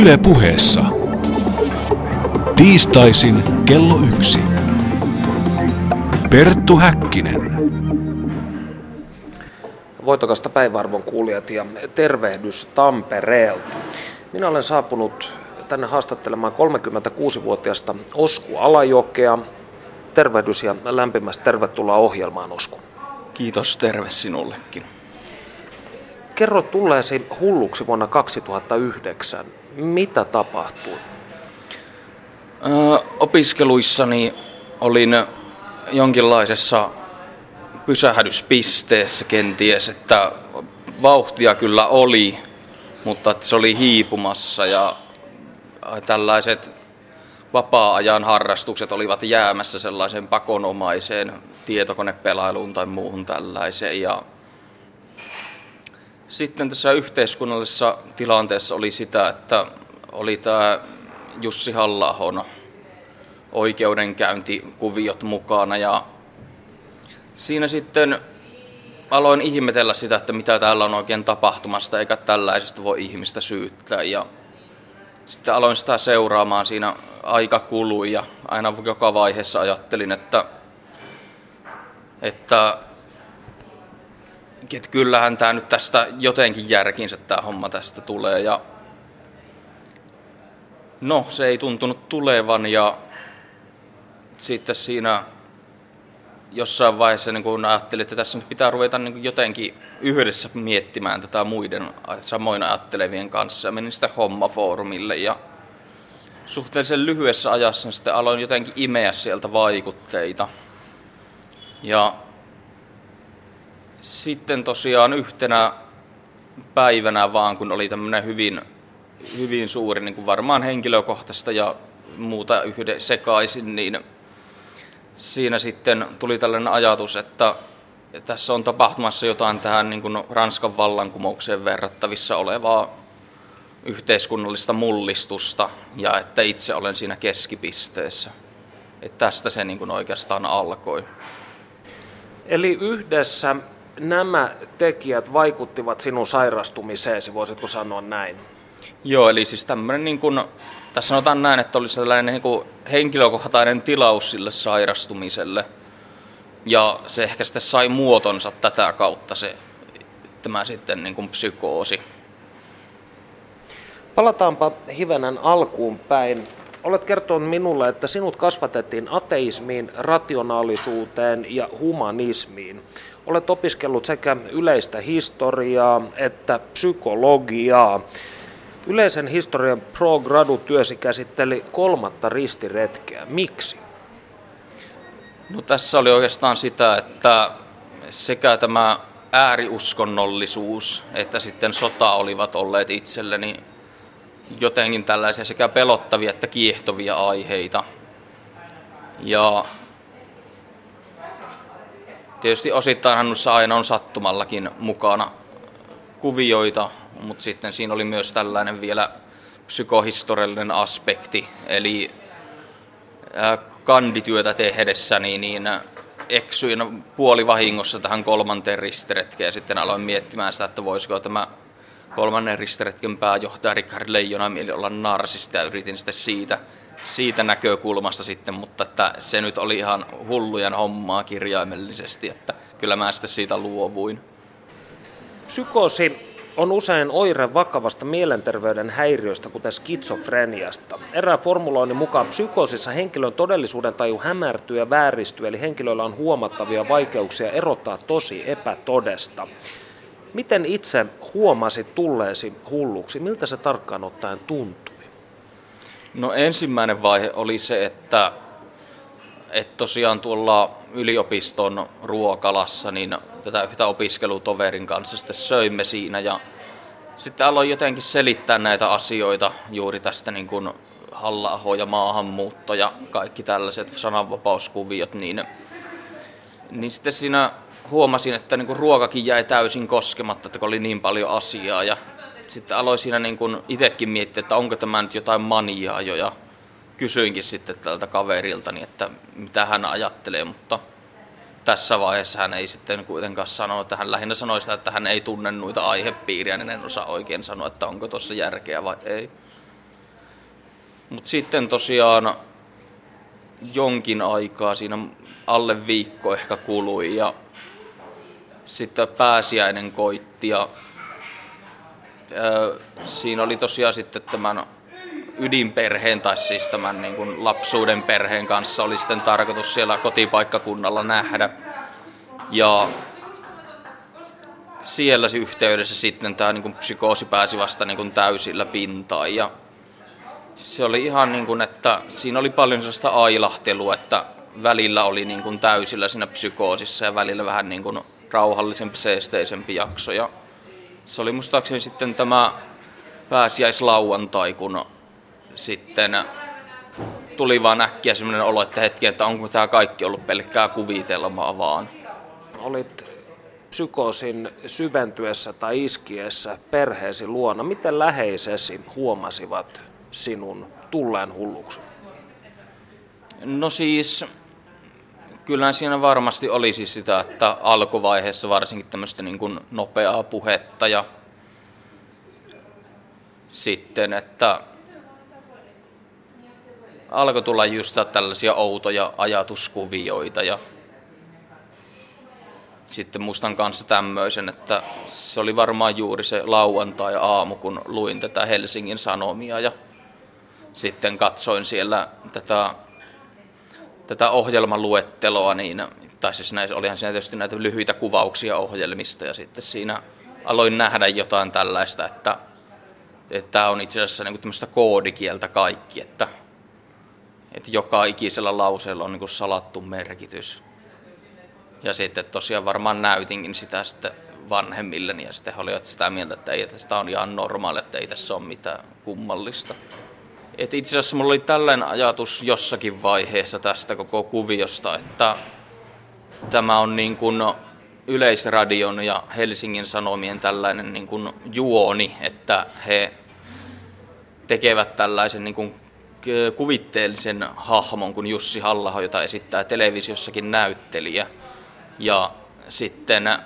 Yle puheessa. Tiistaisin kello yksi. Perttu Häkkinen. Voitokasta päiväarvon kuulijat ja tervehdys Tampereelta. Minä olen saapunut tänne haastattelemaan 36-vuotiaasta Osku Alajokea. Tervehdys ja lämpimästi tervetuloa ohjelmaan Osku. Kiitos, terve sinullekin. Kerro tulleesi hulluksi vuonna 2009. Mitä tapahtui? Ö, opiskeluissani olin jonkinlaisessa pysähdyspisteessä kenties, että vauhtia kyllä oli, mutta että se oli hiipumassa ja tällaiset vapaa-ajan harrastukset olivat jäämässä sellaiseen pakonomaiseen tietokonepelailuun tai muuhun tällaiseen. Ja sitten tässä yhteiskunnallisessa tilanteessa oli sitä, että oli tämä Jussi halla oikeudenkäyntikuviot mukana ja siinä sitten aloin ihmetellä sitä, että mitä täällä on oikein tapahtumasta, eikä tällaisesta voi ihmistä syyttää. Ja sitten aloin sitä seuraamaan, siinä aika kului ja aina joka vaiheessa ajattelin, että, että, että kyllähän tämä nyt tästä jotenkin järkinsä tämä homma tästä tulee. Ja no, se ei tuntunut tulevan ja sitten siinä jossain vaiheessa niin kun ajattelin, että tässä nyt pitää ruveta niin jotenkin yhdessä miettimään tätä muiden samoin ajattelevien kanssa. Ja menin sitten hommafoorumille ja suhteellisen lyhyessä ajassa sitten aloin jotenkin imeä sieltä vaikutteita. Ja sitten tosiaan yhtenä päivänä vaan, kun oli tämmöinen hyvin, hyvin suuri, niin kuin varmaan henkilökohtaista ja muuta yhden sekaisin, niin siinä sitten tuli tällainen ajatus, että tässä on tapahtumassa jotain tähän niin kuin Ranskan vallankumoukseen verrattavissa olevaa yhteiskunnallista mullistusta ja että itse olen siinä keskipisteessä. Että tästä se niin kuin oikeastaan alkoi. Eli yhdessä nämä tekijät vaikuttivat sinun sairastumiseesi, voisitko sanoa näin? Joo, eli siis tämmöinen, niin kuin, tässä sanotaan näin, että oli sellainen niin kuin henkilökohtainen tilaus sille sairastumiselle. Ja se ehkä sitten sai muotonsa tätä kautta se, tämä sitten niin kuin psykoosi. Palataanpa hivenen alkuun päin. Olet kertonut minulle, että sinut kasvatettiin ateismiin, rationaalisuuteen ja humanismiin. Olet opiskellut sekä yleistä historiaa että psykologiaa. Yleisen historian pro gradu työsi käsitteli kolmatta ristiretkeä. Miksi? No tässä oli oikeastaan sitä, että sekä tämä ääriuskonnollisuus että sitten sota olivat olleet itselleni jotenkin tällaisia sekä pelottavia että kiehtovia aiheita. Ja tietysti osittain noissa aina on sattumallakin mukana kuvioita, mutta sitten siinä oli myös tällainen vielä psykohistoriallinen aspekti, eli kandityötä tehdessäni niin eksyin puolivahingossa tähän kolmanteen ristiretkeen ja sitten aloin miettimään sitä, että voisiko tämä kolmannen ristiretken pääjohtaja Richard Leijonamieli olla narsista ja yritin sitten siitä, siitä näkökulmasta sitten, mutta että se nyt oli ihan hullujen hommaa kirjaimellisesti, että kyllä mä sitten siitä luovuin. Psykoosi on usein oire vakavasta mielenterveyden häiriöstä, kuten skitsofreniasta. Erään formuloinnin mukaan psykoosissa henkilön todellisuuden taju hämärtyy ja vääristyy, eli henkilöllä on huomattavia vaikeuksia erottaa tosi epätodesta. Miten itse huomasit tulleesi hulluksi? Miltä se tarkkaan ottaen tuntui? No ensimmäinen vaihe oli se, että, että tosiaan tuolla yliopiston ruokalassa niin tätä yhtä opiskelutoverin kanssa sitten söimme siinä ja sitten aloin jotenkin selittää näitä asioita juuri tästä niin kuin halla ja maahanmuutto ja kaikki tällaiset sananvapauskuviot, niin, niin sitten siinä huomasin, että niin kuin ruokakin jäi täysin koskematta, että oli niin paljon asiaa. Ja sitten aloin siinä niin kuin itsekin miettiä, että onko tämä nyt jotain maniaa jo. Ja kysyinkin sitten tältä kaverilta, että mitä hän ajattelee, mutta tässä vaiheessa hän ei sitten kuitenkaan sano, että hän lähinnä sanoi sitä, että hän ei tunne noita aihepiiriä, niin en osaa oikein sanoa, että onko tuossa järkeä vai ei. Mutta sitten tosiaan jonkin aikaa, siinä alle viikko ehkä kului ja sitten pääsiäinen koitti ja siinä oli tosiaan sitten tämän ydinperheen tai siis tämän niin kuin lapsuuden perheen kanssa oli sitten tarkoitus siellä kotipaikkakunnalla nähdä. Ja siellä yhteydessä sitten tämä niin kuin psykoosi pääsi vasta niin kuin täysillä pintaan. Ja se oli ihan niin kuin, että siinä oli paljon sellaista ailahtelua, että välillä oli niin kuin täysillä siinä psykoosissa ja välillä vähän niin kuin rauhallisempi, seesteisempi jakso. Ja se oli muistaakseni sitten tämä pääsiäislauantai, kun sitten tuli vaan äkkiä sellainen olo, että hetki, että onko tämä kaikki ollut pelkkää kuvitelmaa vaan. Olit psykoosin syventyessä tai iskiessä perheesi luona. Miten läheisesi huomasivat sinun tulleen hulluksi? No siis, kyllä siinä varmasti oli siis sitä, että alkuvaiheessa varsinkin tämmöistä niin kuin nopeaa puhetta ja sitten, että alkoi tulla just tällaisia outoja ajatuskuvioita ja sitten mustan kanssa tämmöisen, että se oli varmaan juuri se lauantai-aamu, kun luin tätä Helsingin Sanomia ja sitten katsoin siellä tätä, tätä ohjelmaluetteloa, niin, tai siis näissä, olihan siinä tietysti näitä lyhyitä kuvauksia ohjelmista ja sitten siinä aloin nähdä jotain tällaista, että, tämä on itse asiassa niin tämmöistä koodikieltä kaikki, että että joka ikisellä lauseella on niin salattu merkitys. Ja sitten tosiaan varmaan näytinkin sitä sitten vanhemmilleni ja sitten he olivat sitä mieltä, että ei, että sitä on ihan normaali, että ei tässä ole mitään kummallista. Et itse asiassa mulla oli tällainen ajatus jossakin vaiheessa tästä koko kuviosta, että tämä on niin kuin Yleisradion ja Helsingin Sanomien tällainen niin kuin juoni, että he tekevät tällaisen niin kuin kuvitteellisen hahmon kuin Jussi halla jota esittää televisiossakin näyttelijä. Ja sitten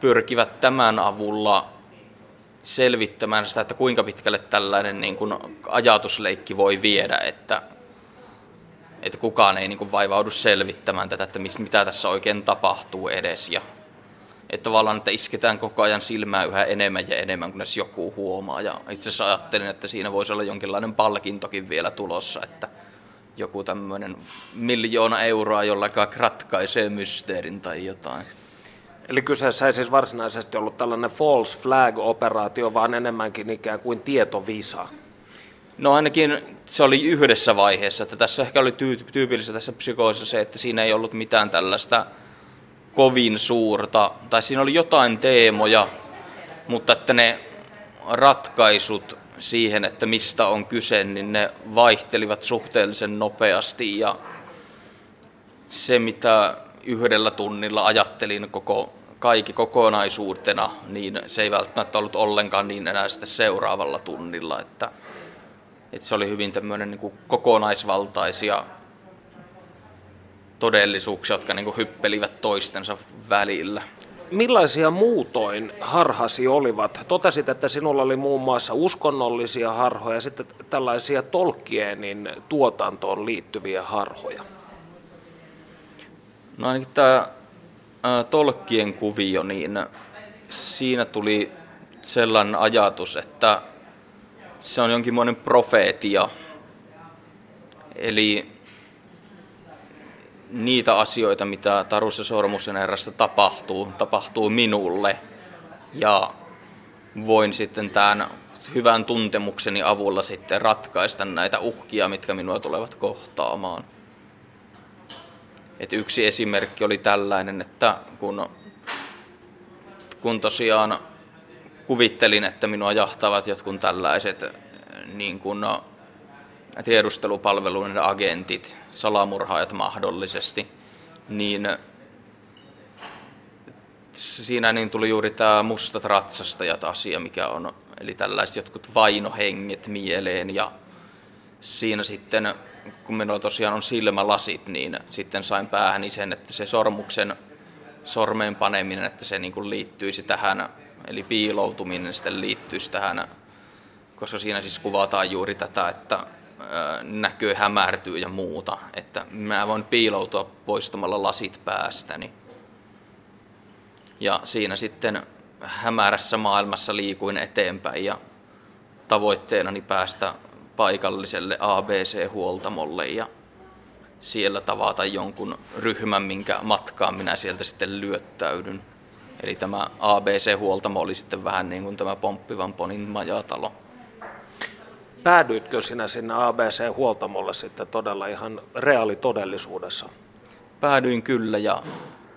pyrkivät tämän avulla selvittämään sitä, että kuinka pitkälle tällainen niin kuin ajatusleikki voi viedä, että, että kukaan ei niin kuin vaivaudu selvittämään tätä, että mitä tässä oikein tapahtuu edes. Ja että tavallaan, että isketään koko ajan silmää yhä enemmän ja enemmän, kunnes joku huomaa. Ja itse asiassa ajattelin, että siinä voisi olla jonkinlainen palkintokin vielä tulossa, että joku tämmöinen miljoona euroa, jolla ratkaisee mysteerin tai jotain. Eli kyseessä ei siis varsinaisesti ollut tällainen false flag-operaatio, vaan enemmänkin ikään kuin tietovisa. No ainakin se oli yhdessä vaiheessa, että tässä ehkä oli tyypillistä tässä psykoosissa se, että siinä ei ollut mitään tällaista kovin suurta, tai siinä oli jotain teemoja, mutta että ne ratkaisut siihen, että mistä on kyse, niin ne vaihtelivat suhteellisen nopeasti ja se, mitä yhdellä tunnilla ajattelin koko, kaikki kokonaisuutena, niin se ei välttämättä ollut ollenkaan niin enää sitten seuraavalla tunnilla, että, että se oli hyvin tämmöinen niin kokonaisvaltaisia todellisuuksia, jotka niin kuin hyppelivät toistensa välillä. Millaisia muutoin harhasi olivat? Totesit, että sinulla oli muun muassa uskonnollisia harhoja ja sitten tällaisia Tolkienin tuotantoon liittyviä harhoja. No ainakin tämä Tolkien kuvio, niin siinä tuli sellainen ajatus, että se on jonkinlainen profeetia. Eli niitä asioita, mitä Tarussa Sormusen erässä tapahtuu, tapahtuu minulle. Ja voin sitten tämän hyvän tuntemukseni avulla sitten ratkaista näitä uhkia, mitkä minua tulevat kohtaamaan. Et yksi esimerkki oli tällainen, että kun, kun tosiaan kuvittelin, että minua jahtavat jotkut tällaiset niin kuin tiedustelupalveluiden agentit, salamurhaajat mahdollisesti, niin siinä niin tuli juuri tämä mustat ratsastajat asia, mikä on, eli tällaiset jotkut vainohenget mieleen ja siinä sitten, kun minulla tosiaan on silmälasit, niin sitten sain päähäni sen, että se sormuksen sormeen paneminen, että se niin kuin liittyisi tähän, eli piiloutuminen sitten liittyisi tähän, koska siinä siis kuvataan juuri tätä, että näkö hämärtyy ja muuta. Että mä voin piiloutua poistamalla lasit päästäni. Ja siinä sitten hämärässä maailmassa liikuin eteenpäin ja tavoitteenani päästä paikalliselle ABC-huoltamolle ja siellä tavata jonkun ryhmän, minkä matkaan minä sieltä sitten lyöttäydyn. Eli tämä ABC-huoltamo oli sitten vähän niin kuin tämä Pomppivan Ponin majatalo. Päädyitkö sinä sinne ABC-huoltamolle sitten todella ihan reaalitodellisuudessa? Päädyin kyllä ja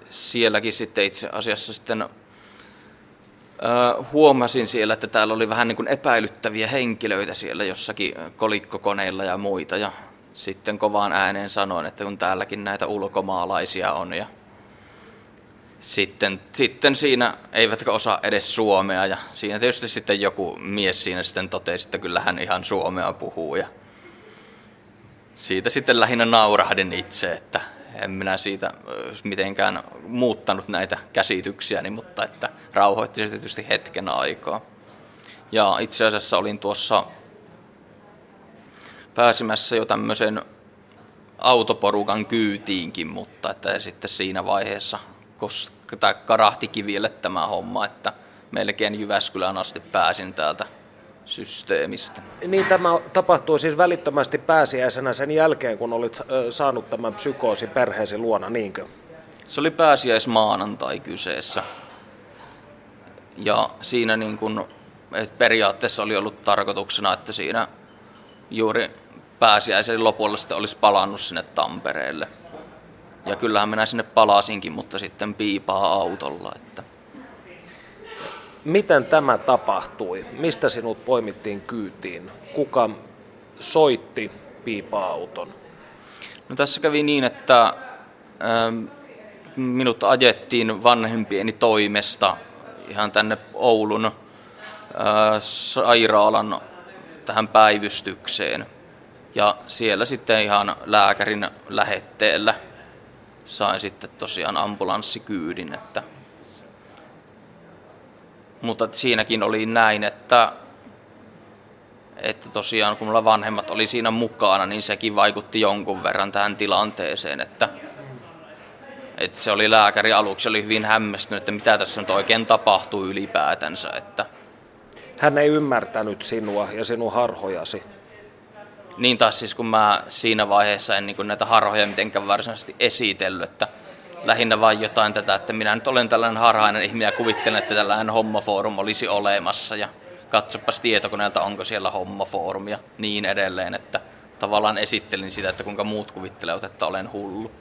sielläkin sitten itse asiassa sitten huomasin siellä, että täällä oli vähän niin kuin epäilyttäviä henkilöitä siellä jossakin kolikkokoneilla ja muita. Ja sitten kovaan ääneen sanoin, että kun täälläkin näitä ulkomaalaisia on ja sitten, sitten siinä eivätkä osaa edes suomea ja siinä tietysti sitten joku mies siinä sitten totesi, että kyllä hän ihan suomea puhuu ja siitä sitten lähinnä naurahdin itse, että en minä siitä mitenkään muuttanut näitä käsityksiäni, mutta että rauhoitti se tietysti hetken aikaa. Ja itse asiassa olin tuossa pääsemässä jo tämmöisen autoporukan kyytiinkin, mutta että sitten siinä vaiheessa koska karahti kiville tämä homma, että melkein Jyväskylään asti pääsin täältä systeemistä. Niin tämä tapahtui siis välittömästi pääsiäisenä sen jälkeen, kun olit saanut tämän psykoosi perheesi luona, niinkö? Se oli pääsiäismaanantai kyseessä. Ja siinä niin kun, että periaatteessa oli ollut tarkoituksena, että siinä juuri pääsiäisen lopulla sitten olisi palannut sinne Tampereelle. Ja kyllähän minä sinne palasinkin, mutta sitten piipaa autolla. Että Miten tämä tapahtui? Mistä sinut poimittiin kyytiin? Kuka soitti piipa-auton? No tässä kävi niin, että ähm, minut ajettiin vanhempieni toimesta ihan tänne Oulun äh, sairaalan tähän päivystykseen. Ja siellä sitten ihan lääkärin lähetteellä sain sitten tosiaan ambulanssikyydin, että mutta siinäkin oli näin, että, että tosiaan kun mulla vanhemmat oli siinä mukana, niin sekin vaikutti jonkun verran tähän tilanteeseen, että, että se oli lääkäri aluksi oli hyvin hämmästynyt, että mitä tässä nyt oikein tapahtuu ylipäätänsä. Että... Hän ei ymmärtänyt sinua ja sinun harhojasi. Niin taas siis kun mä siinä vaiheessa en niin näitä harhoja mitenkään varsinaisesti esitellyt, että lähinnä vain jotain tätä, että minä nyt olen tällainen harhainen ihminen ja kuvittelen, että tällainen hommafoorum olisi olemassa ja katsopas tietokoneelta, onko siellä hommaforum ja niin edelleen, että tavallaan esittelin sitä, että kuinka muut kuvittelevat, että olen hullu.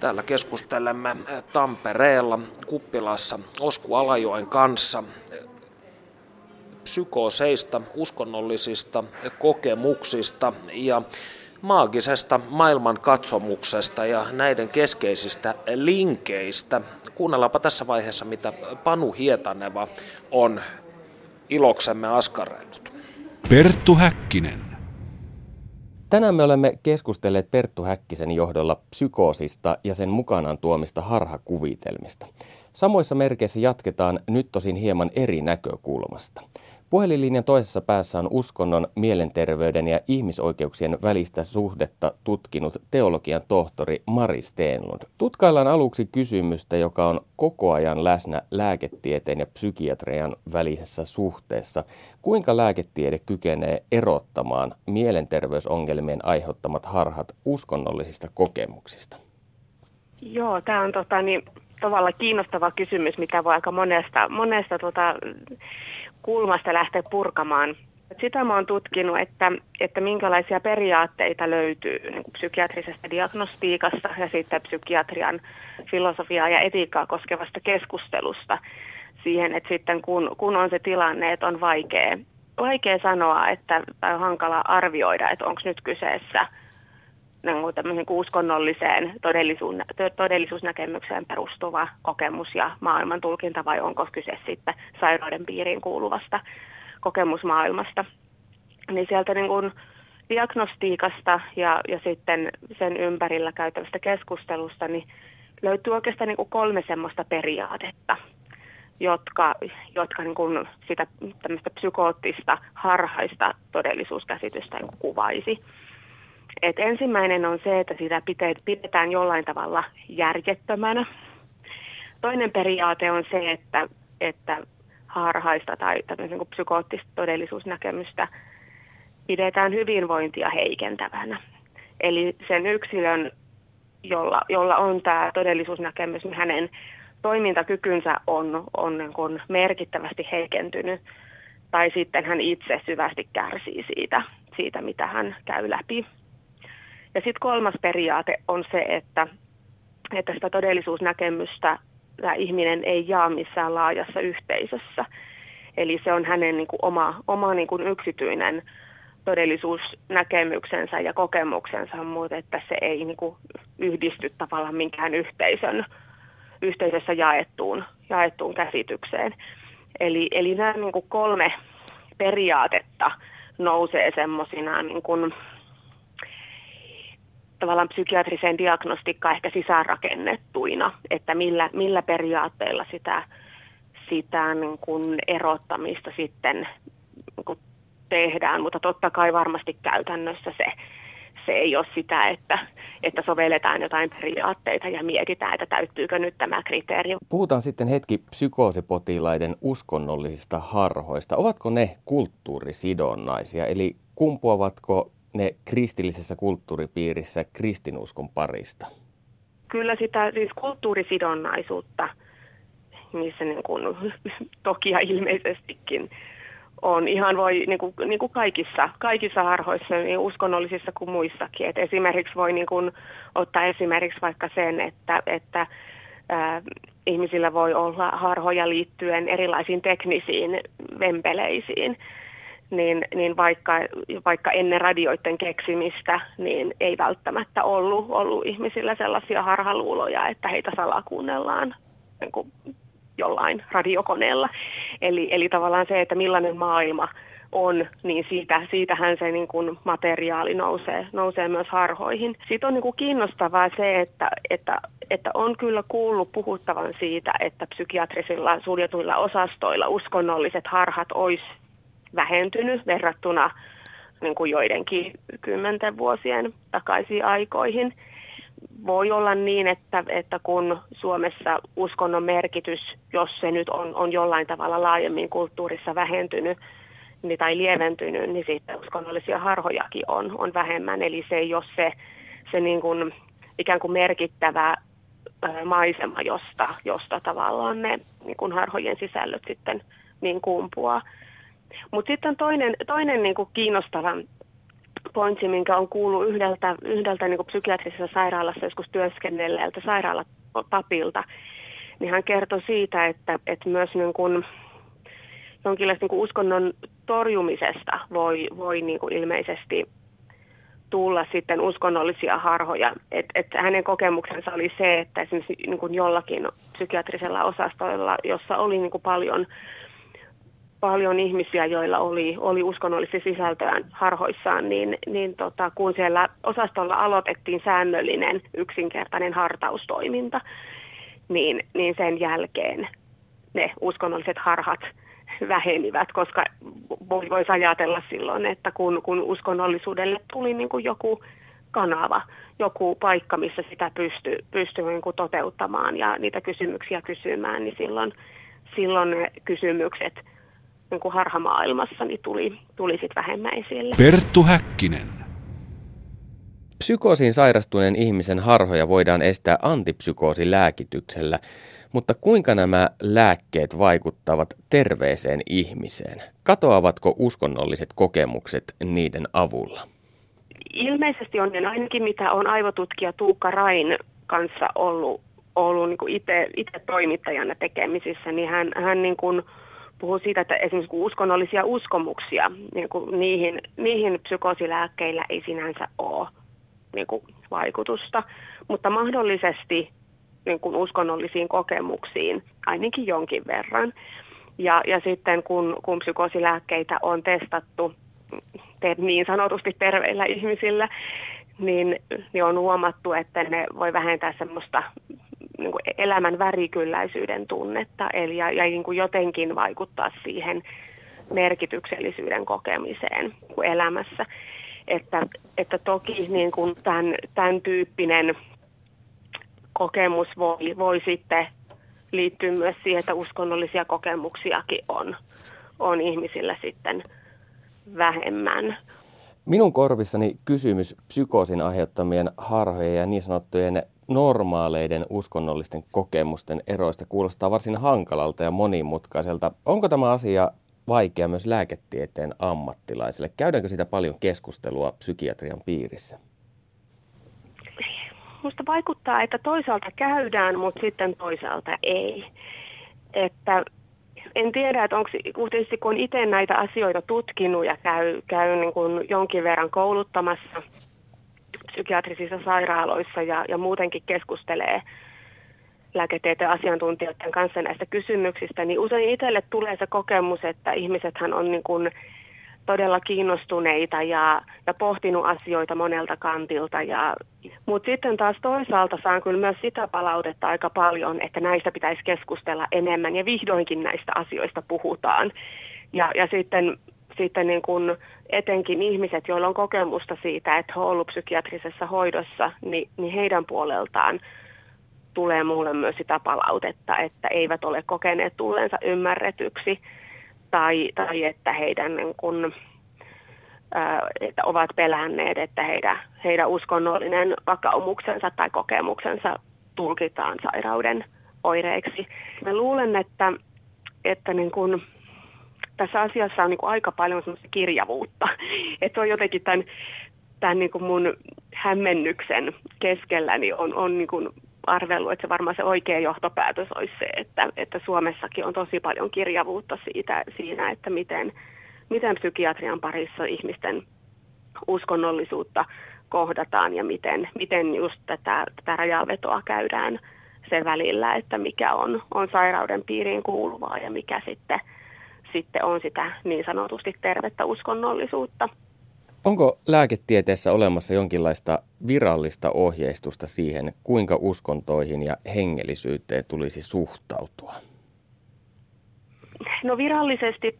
Täällä keskustelemme Tampereella Kuppilassa Osku Alajoen kanssa psykooseista, uskonnollisista kokemuksista ja maagisesta maailmankatsomuksesta ja näiden keskeisistä linkeistä. Kuunnellaanpa tässä vaiheessa, mitä Panu Hietaneva on iloksemme askarrellut. Perttu Häkkinen. Tänään me olemme keskustelleet Perttu Häkkisen johdolla psykoosista ja sen mukanaan tuomista harhakuvitelmista. Samoissa merkeissä jatketaan nyt tosin hieman eri näkökulmasta. Puhelinlinjan toisessa päässä on uskonnon, mielenterveyden ja ihmisoikeuksien välistä suhdetta tutkinut teologian tohtori Mari Steenlund. Tutkaillaan aluksi kysymystä, joka on koko ajan läsnä lääketieteen ja psykiatrian välisessä suhteessa. Kuinka lääketiede kykenee erottamaan mielenterveysongelmien aiheuttamat harhat uskonnollisista kokemuksista? Joo, tämä on tota, niin, tavallaan kiinnostava kysymys, mitä voi aika monesta, monesta tota, kulmasta lähteä purkamaan. Sitä mä oon tutkinut, että, että minkälaisia periaatteita löytyy niin kuin psykiatrisesta diagnostiikasta ja sitten psykiatrian filosofiaa ja etiikkaa koskevasta keskustelusta siihen, että sitten kun, kun on se tilanne, että on vaikea, vaikea sanoa, että tai on hankala arvioida, että onko nyt kyseessä – niin uskonnolliseen todellisuusnäkemykseen perustuva kokemus ja maailman tulkinta vai onko kyse sitten sairauden piiriin kuuluvasta kokemusmaailmasta. Niin sieltä niin kuin diagnostiikasta ja, ja sitten sen ympärillä käytävästä keskustelusta niin löytyy oikeastaan niin kuin kolme semmoista periaatetta. jotka, jotka niin kuin sitä tämmöistä psykoottista, harhaista todellisuuskäsitystä niin kuvaisi. Et ensimmäinen on se, että sitä pidetään jollain tavalla järjettömänä. Toinen periaate on se, että, että harhaista tai niin psykoottista todellisuusnäkemystä pidetään hyvinvointia heikentävänä. Eli sen yksilön, jolla, jolla on tämä todellisuusnäkemys, niin hänen toimintakykynsä on, on niin kuin merkittävästi heikentynyt, tai sitten hän itse syvästi kärsii siitä, siitä mitä hän käy läpi. Ja sitten kolmas periaate on se, että, että sitä todellisuusnäkemystä tämä ihminen ei jaa missään laajassa yhteisössä. Eli se on hänen niin kuin oma, oma niin kuin yksityinen todellisuusnäkemyksensä ja kokemuksensa, mutta että se ei niin kuin yhdisty tavallaan minkään yhteisön, yhteisössä jaettuun, jaettuun käsitykseen. Eli, eli nämä niin kuin kolme periaatetta nousee semmoisina niin kuin, tavallaan psykiatriseen diagnostiikkaan ehkä sisäänrakennettuina, että millä, millä periaatteilla sitä, sitä niin kuin erottamista sitten niin kuin tehdään, mutta totta kai varmasti käytännössä se, se ei ole sitä, että, että sovelletaan jotain periaatteita ja mietitään, että täyttyykö nyt tämä kriteeri. Puhutaan sitten hetki psykoosipotilaiden uskonnollisista harhoista. Ovatko ne kulttuurisidonnaisia, eli kumpuavatko ne kristillisessä kulttuuripiirissä kristinuskon parista? Kyllä sitä siis kulttuurisidonnaisuutta, missä niin kuin, toki ja ilmeisestikin on ihan voi niin kuin, niin kuin kaikissa, kaikissa harhoissa, niin uskonnollisissa kuin muissakin. Et esimerkiksi voi niin kuin, ottaa esimerkiksi vaikka sen, että, että ää, ihmisillä voi olla harhoja liittyen erilaisiin teknisiin vempeleisiin niin, niin vaikka, vaikka ennen radioiden keksimistä, niin ei välttämättä ollut, ollut ihmisillä sellaisia harhaluuloja, että heitä salakuunnellaan niin kuin jollain radiokoneella. Eli, eli tavallaan se, että millainen maailma on, niin siitä, siitähän se niin kuin materiaali nousee, nousee myös harhoihin. Sitten on niin kuin kiinnostavaa se, että, että, että on kyllä kuullut puhuttavan siitä, että psykiatrisilla suljetuilla osastoilla uskonnolliset harhat olisi vähentynyt verrattuna niin kuin joidenkin kymmenten vuosien takaisiin aikoihin. Voi olla niin, että, että kun Suomessa uskonnon merkitys, jos se nyt on, on jollain tavalla laajemmin kulttuurissa vähentynyt niin, tai lieventynyt, niin sitten uskonnollisia harhojakin on, on vähemmän. Eli se ei ole se, se niin kuin, ikään kuin merkittävä maisema, josta, josta tavallaan ne niin kuin harhojen sisällöt sitten niin kumpuaa. Mutta sitten toinen, toinen niin kuin kiinnostava pointsi, minkä on kuullut yhdeltä, yhdeltä niin kuin psykiatrisessa sairaalassa joskus työskennelleeltä sairaalapapilta, niin hän kertoi siitä, että, että myös niin kuin jonkinlaista niin kuin uskonnon torjumisesta voi, voi niin kuin ilmeisesti tulla sitten uskonnollisia harhoja. Et, et hänen kokemuksensa oli se, että esimerkiksi niin kuin jollakin psykiatrisella osastoilla, jossa oli niin kuin paljon paljon ihmisiä, joilla oli, oli uskonnollisia sisältöä harhoissaan, niin, niin tota, kun siellä osastolla aloitettiin säännöllinen yksinkertainen hartaustoiminta, niin, niin sen jälkeen ne uskonnolliset harhat vähenivät, koska voisi ajatella silloin, että kun, kun uskonnollisuudelle tuli niin kuin joku kanava, joku paikka, missä sitä pystyy pysty niin toteuttamaan ja niitä kysymyksiä kysymään, niin silloin, silloin ne kysymykset – niin kuin harhamaailmassa niin tuli, tuli sit vähemmän esille. Perttu Häkkinen. Psykoosiin sairastuneen ihmisen harhoja voidaan estää antipsykoosilääkityksellä, mutta kuinka nämä lääkkeet vaikuttavat terveeseen ihmiseen? Katoavatko uskonnolliset kokemukset niiden avulla? Ilmeisesti on, ainakin mitä on aivotutkija Tuukka Rain kanssa ollut, ollut niin itse toimittajana tekemisissä, niin hän, hän niin kuin puhuu siitä, että esimerkiksi uskonnollisia uskomuksia, niin kuin niihin, niihin psykoosilääkkeillä ei sinänsä ole niin kuin vaikutusta, mutta mahdollisesti niin kuin uskonnollisiin kokemuksiin ainakin jonkin verran. Ja, ja sitten kun, kun psykoosilääkkeitä on testattu te, niin sanotusti terveillä ihmisillä, niin, niin on huomattu, että ne voi vähentää semmoista niin kuin elämän värikylläisyyden tunnetta eli ja, ja niin kuin jotenkin vaikuttaa siihen merkityksellisyyden kokemiseen elämässä. Että, että toki niin kuin tämän, tämän tyyppinen kokemus voi, voi sitten liittyä myös siihen, että uskonnollisia kokemuksiakin on, on ihmisillä sitten vähemmän. Minun korvissani kysymys psykoosin aiheuttamien harhojen ja niin sanottujen normaaleiden uskonnollisten kokemusten eroista kuulostaa varsin hankalalta ja monimutkaiselta. Onko tämä asia vaikea myös lääketieteen ammattilaisille? Käydäänkö siitä paljon keskustelua psykiatrian piirissä? Minusta vaikuttaa, että toisaalta käydään, mutta sitten toisaalta ei. Että en tiedä, että onko, tietysti kun itse näitä asioita tutkinut ja käy, käy niin kuin jonkin verran kouluttamassa psykiatrisissa sairaaloissa ja, ja muutenkin keskustelee lääketieteen asiantuntijoiden kanssa näistä kysymyksistä, niin usein itselle tulee se kokemus, että ihmisethän on niin kuin todella kiinnostuneita ja, ja pohtinut asioita monelta kantilta. Ja, mutta sitten taas toisaalta saan kyllä myös sitä palautetta aika paljon, että näistä pitäisi keskustella enemmän ja vihdoinkin näistä asioista puhutaan. Ja, ja sitten, sitten niin kun etenkin ihmiset, joilla on kokemusta siitä, että he ovat psykiatrisessa hoidossa, niin, niin heidän puoleltaan tulee mulle myös sitä palautetta, että eivät ole kokeneet tulleensa ymmärretyksi tai, tai että heidän niin kun, että ovat pelänneet, että heidän, heidän uskonnollinen vakaumuksensa tai kokemuksensa tulkitaan sairauden oireiksi. Mä luulen, että, että niin kun, tässä asiassa on niin aika paljon kirjavuutta. Että on jotenkin tämän, tämän niin mun hämmennyksen keskellä niin on, on niin arvellut, että se varmaan se oikea johtopäätös olisi se, että, että Suomessakin on tosi paljon kirjavuutta siitä, siinä, että miten, miten psykiatrian parissa ihmisten uskonnollisuutta kohdataan ja miten, miten just tätä, tätä rajavetoa käydään sen välillä, että mikä on, on sairauden piiriin kuuluvaa ja mikä sitten, sitten on sitä niin sanotusti tervettä uskonnollisuutta. Onko lääketieteessä olemassa jonkinlaista virallista ohjeistusta siihen, kuinka uskontoihin ja hengellisyyteen tulisi suhtautua? No virallisesti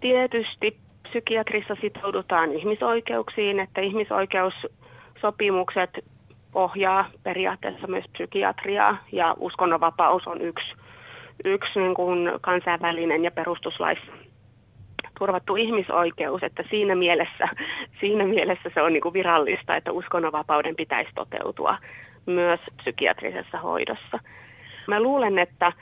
tietysti psykiatrissa sitoudutaan ihmisoikeuksiin, että ihmisoikeussopimukset ohjaa periaatteessa myös psykiatriaa ja uskonnonvapaus on yksi, yksi niin kuin kansainvälinen ja perustuslaissa turvattu ihmisoikeus, että siinä mielessä, siinä mielessä se on niin kuin virallista, että uskonnonvapauden pitäisi toteutua myös psykiatrisessa hoidossa. Mä luulen, että,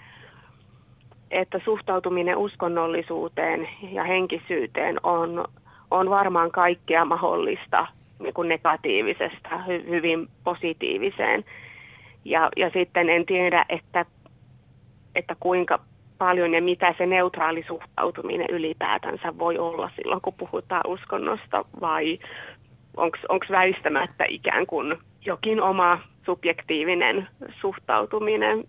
että suhtautuminen uskonnollisuuteen ja henkisyyteen on, on varmaan kaikkea mahdollista niin kuin negatiivisesta hy, hyvin positiiviseen. Ja, ja sitten en tiedä, että, että kuinka paljon ja mitä se neutraali suhtautuminen ylipäätänsä voi olla silloin, kun puhutaan uskonnosta, vai onko väistämättä ikään kuin jokin oma subjektiivinen suhtautuminen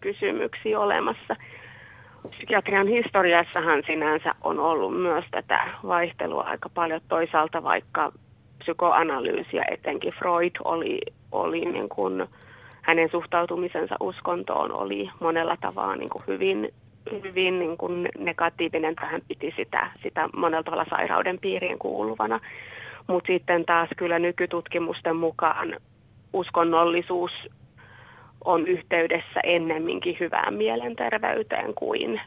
kysymyksiin olemassa. Psykiatrian historiassahan sinänsä on ollut myös tätä vaihtelua aika paljon toisaalta, vaikka psykoanalyysiä, etenkin Freud oli, oli niin kuin, hänen suhtautumisensa uskontoon oli monella tavalla niin kuin hyvin hyvin niin kuin negatiivinen, tähän piti sitä, sitä monella tavalla sairauden piiriin kuuluvana. Mutta sitten taas kyllä nykytutkimusten mukaan uskonnollisuus on yhteydessä ennemminkin hyvään mielenterveyteen kuin,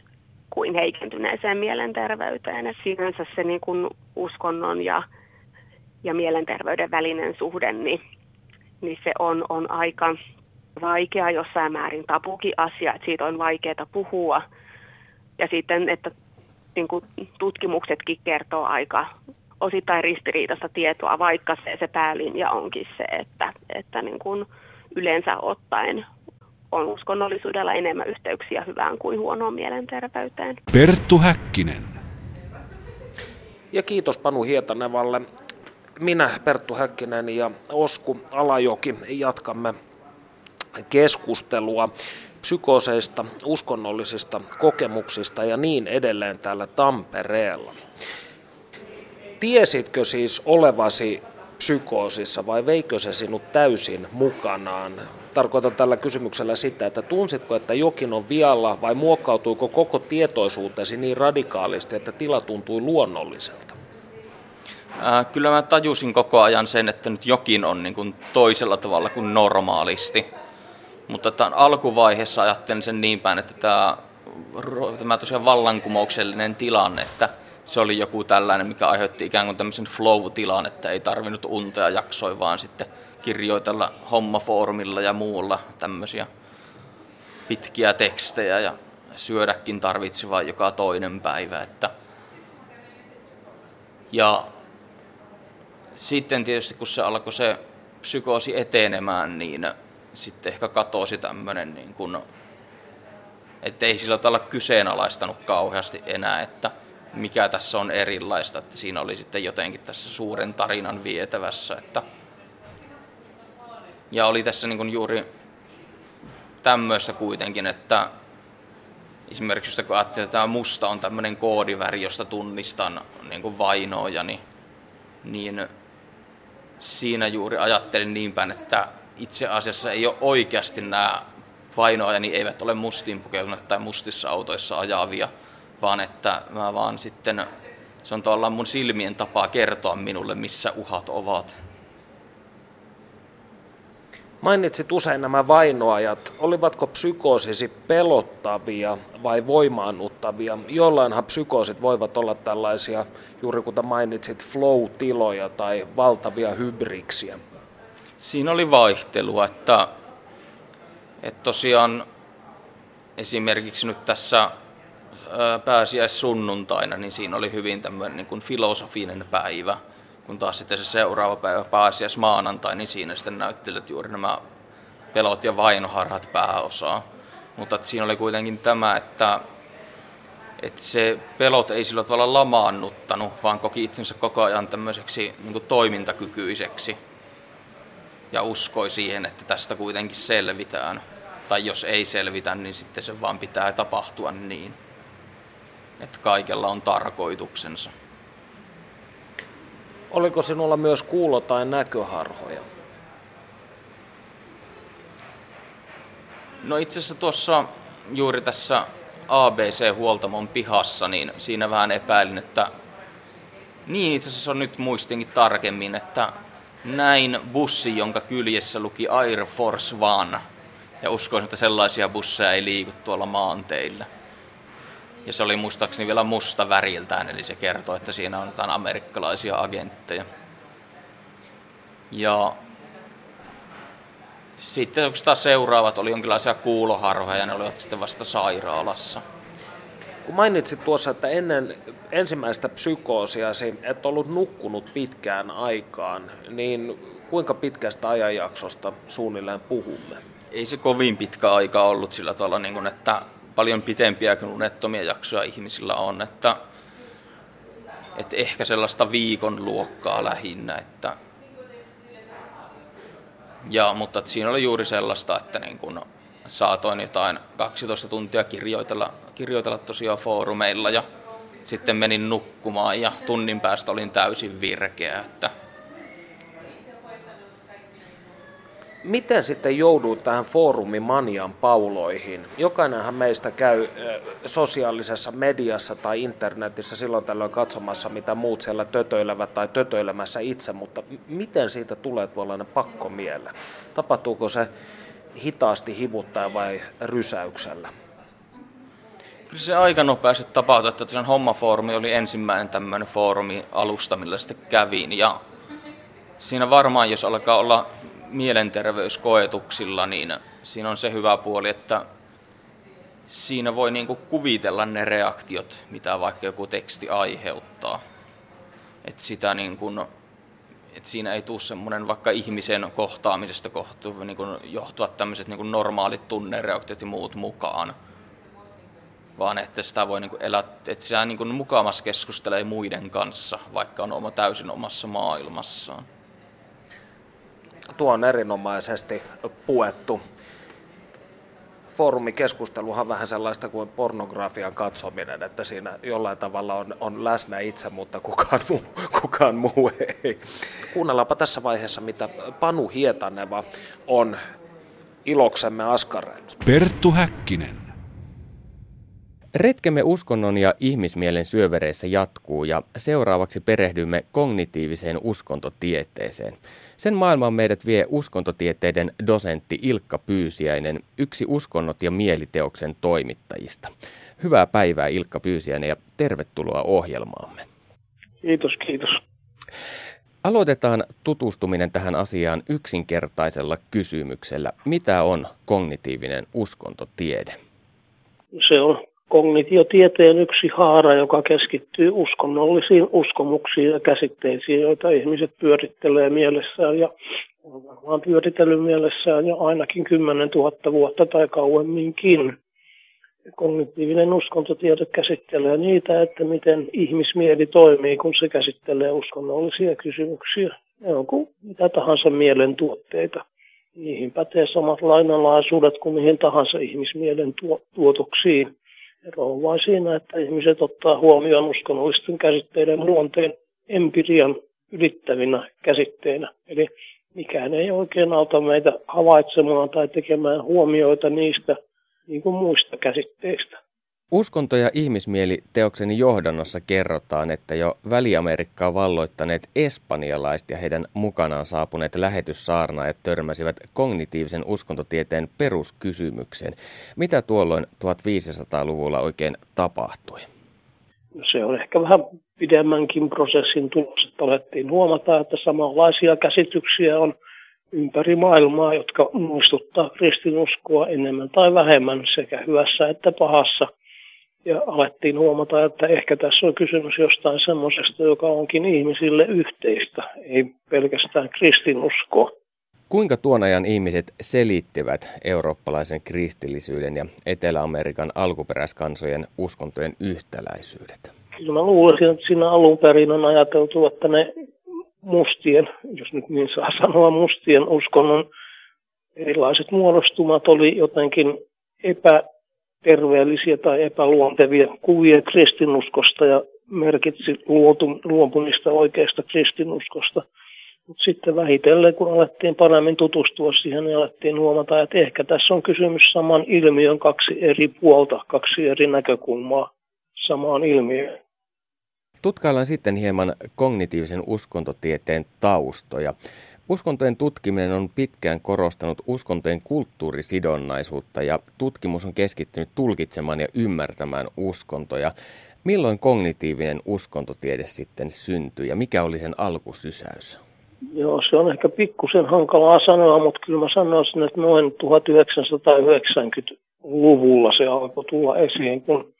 kuin heikentyneeseen mielenterveyteen. Et sinänsä se niin kuin uskonnon ja, ja mielenterveyden välinen suhde, niin, niin se on, on aika vaikea jossain määrin tapukin asia, että siitä on vaikeaa puhua – ja sitten, että niin kuin tutkimuksetkin kertoo aika osittain ristiriitaista tietoa, vaikka se, se päälinja onkin se, että, että niin kuin yleensä ottaen on uskonnollisuudella enemmän yhteyksiä hyvään kuin huonoon mielenterveyteen. Perttu Häkkinen. Ja kiitos Panu Hietanevalle. Minä, Perttu Häkkinen ja Osku Alajoki jatkamme keskustelua psykooseista, uskonnollisista kokemuksista ja niin edelleen täällä Tampereella. Tiesitkö siis olevasi psykoosissa vai veikö se sinut täysin mukanaan? tarkoitan tällä kysymyksellä sitä, että tunsitko, että jokin on vialla vai muokkautuiko koko tietoisuutesi niin radikaalisti, että tila tuntui luonnolliselta? Ää, kyllä mä tajusin koko ajan sen, että nyt jokin on niin kuin toisella tavalla kuin normaalisti. Mutta tämän alkuvaiheessa ajattelin sen niin päin, että tämä, tämä tosiaan vallankumouksellinen tilanne, että se oli joku tällainen, mikä aiheutti ikään kuin tämmöisen flow-tilan, että ei tarvinnut untea jaksoi, vaan sitten kirjoitella hommafoorumilla ja muulla tämmöisiä pitkiä tekstejä ja syödäkin tarvitsi vain joka toinen päivä. Että ja sitten tietysti kun se alkoi se psykoosi etenemään, niin sitten ehkä katosi tämmöinen, niin kuin, että ei sillä tavalla kyseenalaistanut kauheasti enää, että mikä tässä on erilaista, että siinä oli sitten jotenkin tässä suuren tarinan vietävässä, että ja oli tässä niin kuin juuri tämmöistä kuitenkin, että esimerkiksi kun ajattelin, että tämä musta on tämmöinen koodiväri, josta tunnistan niin kuin vainoja, niin, niin siinä juuri ajattelin niin päin, että itse asiassa ei ole oikeasti nämä vainoajani eivät ole mustiin pukeutuneet tai mustissa autoissa ajavia, vaan että mä vaan sitten, se on tavallaan mun silmien tapaa kertoa minulle, missä uhat ovat. Mainitsit usein nämä vainoajat. Olivatko psykoosisi pelottavia vai voimaannuttavia? Jollainhan psykoosit voivat olla tällaisia, juuri kuten mainitsit, flow-tiloja tai valtavia hybriksiä. Siinä oli vaihtelua, että, että tosiaan esimerkiksi nyt tässä pääsiäissunnuntaina, niin siinä oli hyvin tämmöinen niin kuin filosofinen päivä, kun taas sitten se seuraava päivä pääsiäismaanantai, niin siinä sitten näyttelivät juuri nämä pelot ja vainoharhat pääosaa. Mutta siinä oli kuitenkin tämä, että, että se pelot ei sillä tavalla lamaannuttanut, vaan koki itsensä koko ajan tämmöiseksi niin kuin toimintakykyiseksi ja uskoi siihen, että tästä kuitenkin selvitään. Tai jos ei selvitä, niin sitten se vaan pitää tapahtua niin, että kaikella on tarkoituksensa. Oliko sinulla myös kuulo- tai näköharhoja? No itse asiassa tuossa juuri tässä ABC-huoltamon pihassa, niin siinä vähän epäilin, että niin itse asiassa on nyt muistinkin tarkemmin, että näin bussi, jonka kyljessä luki Air Force One. Ja uskoisin, että sellaisia busseja ei liiku tuolla maanteilla. Ja se oli muistaakseni vielä musta väriltään, eli se kertoo, että siinä on jotain amerikkalaisia agentteja. Ja sitten oikeastaan seuraavat oli jonkinlaisia kuuloharhoja ja ne olivat sitten vasta sairaalassa. Kun mainitsit tuossa, että ennen ensimmäistä psykoosiasi et ollut nukkunut pitkään aikaan, niin kuinka pitkästä ajanjaksosta suunnilleen puhumme? Ei se kovin pitkä aika ollut sillä tavalla, niin kuin, että paljon pitempiä kuin unettomia jaksoja ihmisillä on, että, että ehkä sellaista viikon luokkaa lähinnä, että ja, mutta siinä oli juuri sellaista, että niin kun saatoin jotain 12 tuntia kirjoitella, kirjoitella tosiaan foorumeilla ja sitten menin nukkumaan ja tunnin päästä olin täysin virkeä. Että Miten sitten jouduit tähän foorumimanian pauloihin? Jokainenhan meistä käy sosiaalisessa mediassa tai internetissä silloin tällöin katsomassa, mitä muut siellä tötöilevät tai tötöilemässä itse, mutta miten siitä tulee tuollainen pakkomiele? Tapahtuuko se hitaasti hivuttaa vai rysäyksellä? Kyllä se aika nopeasti tapahtui, että tosiaan hommafoorumi oli ensimmäinen tämmöinen foorumi alusta, millä sitten kävin. Ja siinä varmaan, jos alkaa olla mielenterveyskoetuksilla, niin siinä on se hyvä puoli, että siinä voi niinku kuvitella ne reaktiot, mitä vaikka joku teksti aiheuttaa. Et sitä niinku, et siinä ei tule semmoinen vaikka ihmisen kohtaamisesta kohtu, niinku johtua tämmöiset niinku normaalit tunnereaktiot ja muut mukaan, vaan että sitä voi niinku elää, että sitä niinku mukamassa keskustelee muiden kanssa, vaikka on oma, täysin omassa maailmassaan tuo on erinomaisesti puettu. Foorumikeskusteluhan on vähän sellaista kuin pornografian katsominen, että siinä jollain tavalla on, on läsnä itse, mutta kukaan muu, kukaan muu ei. Kuunnellaanpa tässä vaiheessa, mitä Panu Hietaneva on iloksemme askareilla. Perttu Häkkinen. Retkemme uskonnon ja ihmismielen syövereissä jatkuu ja seuraavaksi perehdymme kognitiiviseen uskontotieteeseen. Sen maailman meidät vie uskontotieteiden dosentti Ilkka Pyysiäinen, yksi uskonnot ja mieliteoksen toimittajista. Hyvää päivää Ilkka Pyysiäinen ja tervetuloa ohjelmaamme. Kiitos, kiitos. Aloitetaan tutustuminen tähän asiaan yksinkertaisella kysymyksellä. Mitä on kognitiivinen uskontotiede? Se on kognitiotieteen yksi haara, joka keskittyy uskonnollisiin uskomuksiin ja käsitteisiin, joita ihmiset pyörittelee mielessään ja on varmaan pyöritellyt mielessään jo ainakin 10 000 vuotta tai kauemminkin. Kognitiivinen uskontotiede käsittelee niitä, että miten ihmismieli toimii, kun se käsittelee uskonnollisia kysymyksiä. Ne on kuin mitä tahansa mielen tuotteita. Niihin pätee samat lainalaisuudet kuin mihin tahansa ihmismielen tuotoksiin. Ero on vain siinä, että ihmiset ottaa huomioon uskonnollisten käsitteiden luonteen empirian ylittävinä käsitteinä. Eli mikään ei oikein auta meitä havaitsemaan tai tekemään huomioita niistä niin kuin muista käsitteistä. Uskonto ja ihmismieli teokseni johdannossa kerrotaan, että jo Väli-Amerikkaa valloittaneet espanjalaiset ja heidän mukanaan saapuneet lähetyssaarnaajat törmäsivät kognitiivisen uskontotieteen peruskysymykseen. Mitä tuolloin 1500-luvulla oikein tapahtui? Se on ehkä vähän pidemmänkin prosessin tulos, että alettiin huomata, että samanlaisia käsityksiä on ympäri maailmaa, jotka muistuttaa kristinuskoa enemmän tai vähemmän sekä hyvässä että pahassa – ja alettiin huomata, että ehkä tässä on kysymys jostain semmoisesta, joka onkin ihmisille yhteistä, ei pelkästään kristinuskoa. Kuinka tuon ajan ihmiset selittivät eurooppalaisen kristillisyyden ja Etelä-Amerikan alkuperäiskansojen uskontojen yhtäläisyydet? Kyllä mä luulisin, että siinä alun perin on ajateltu, että ne mustien, jos nyt niin saa sanoa, mustien uskonnon erilaiset muodostumat oli jotenkin epä terveellisiä tai epäluontevia kuvia kristinuskosta ja merkitsi luopumista oikeasta kristinuskosta. Mutta sitten vähitellen, kun alettiin paremmin tutustua siihen, niin alettiin huomata, että ehkä tässä on kysymys saman ilmiön kaksi eri puolta, kaksi eri näkökulmaa samaan ilmiöön. Tutkaillaan sitten hieman kognitiivisen uskontotieteen taustoja. Uskontojen tutkiminen on pitkään korostanut uskontojen kulttuurisidonnaisuutta ja tutkimus on keskittynyt tulkitsemaan ja ymmärtämään uskontoja. Milloin kognitiivinen uskontotiede sitten syntyi ja mikä oli sen alkusysäys? Joo, se on ehkä pikkusen hankalaa sanoa, mutta kyllä mä sanoisin, että noin 1990-luvulla se alkoi tulla esiin, kun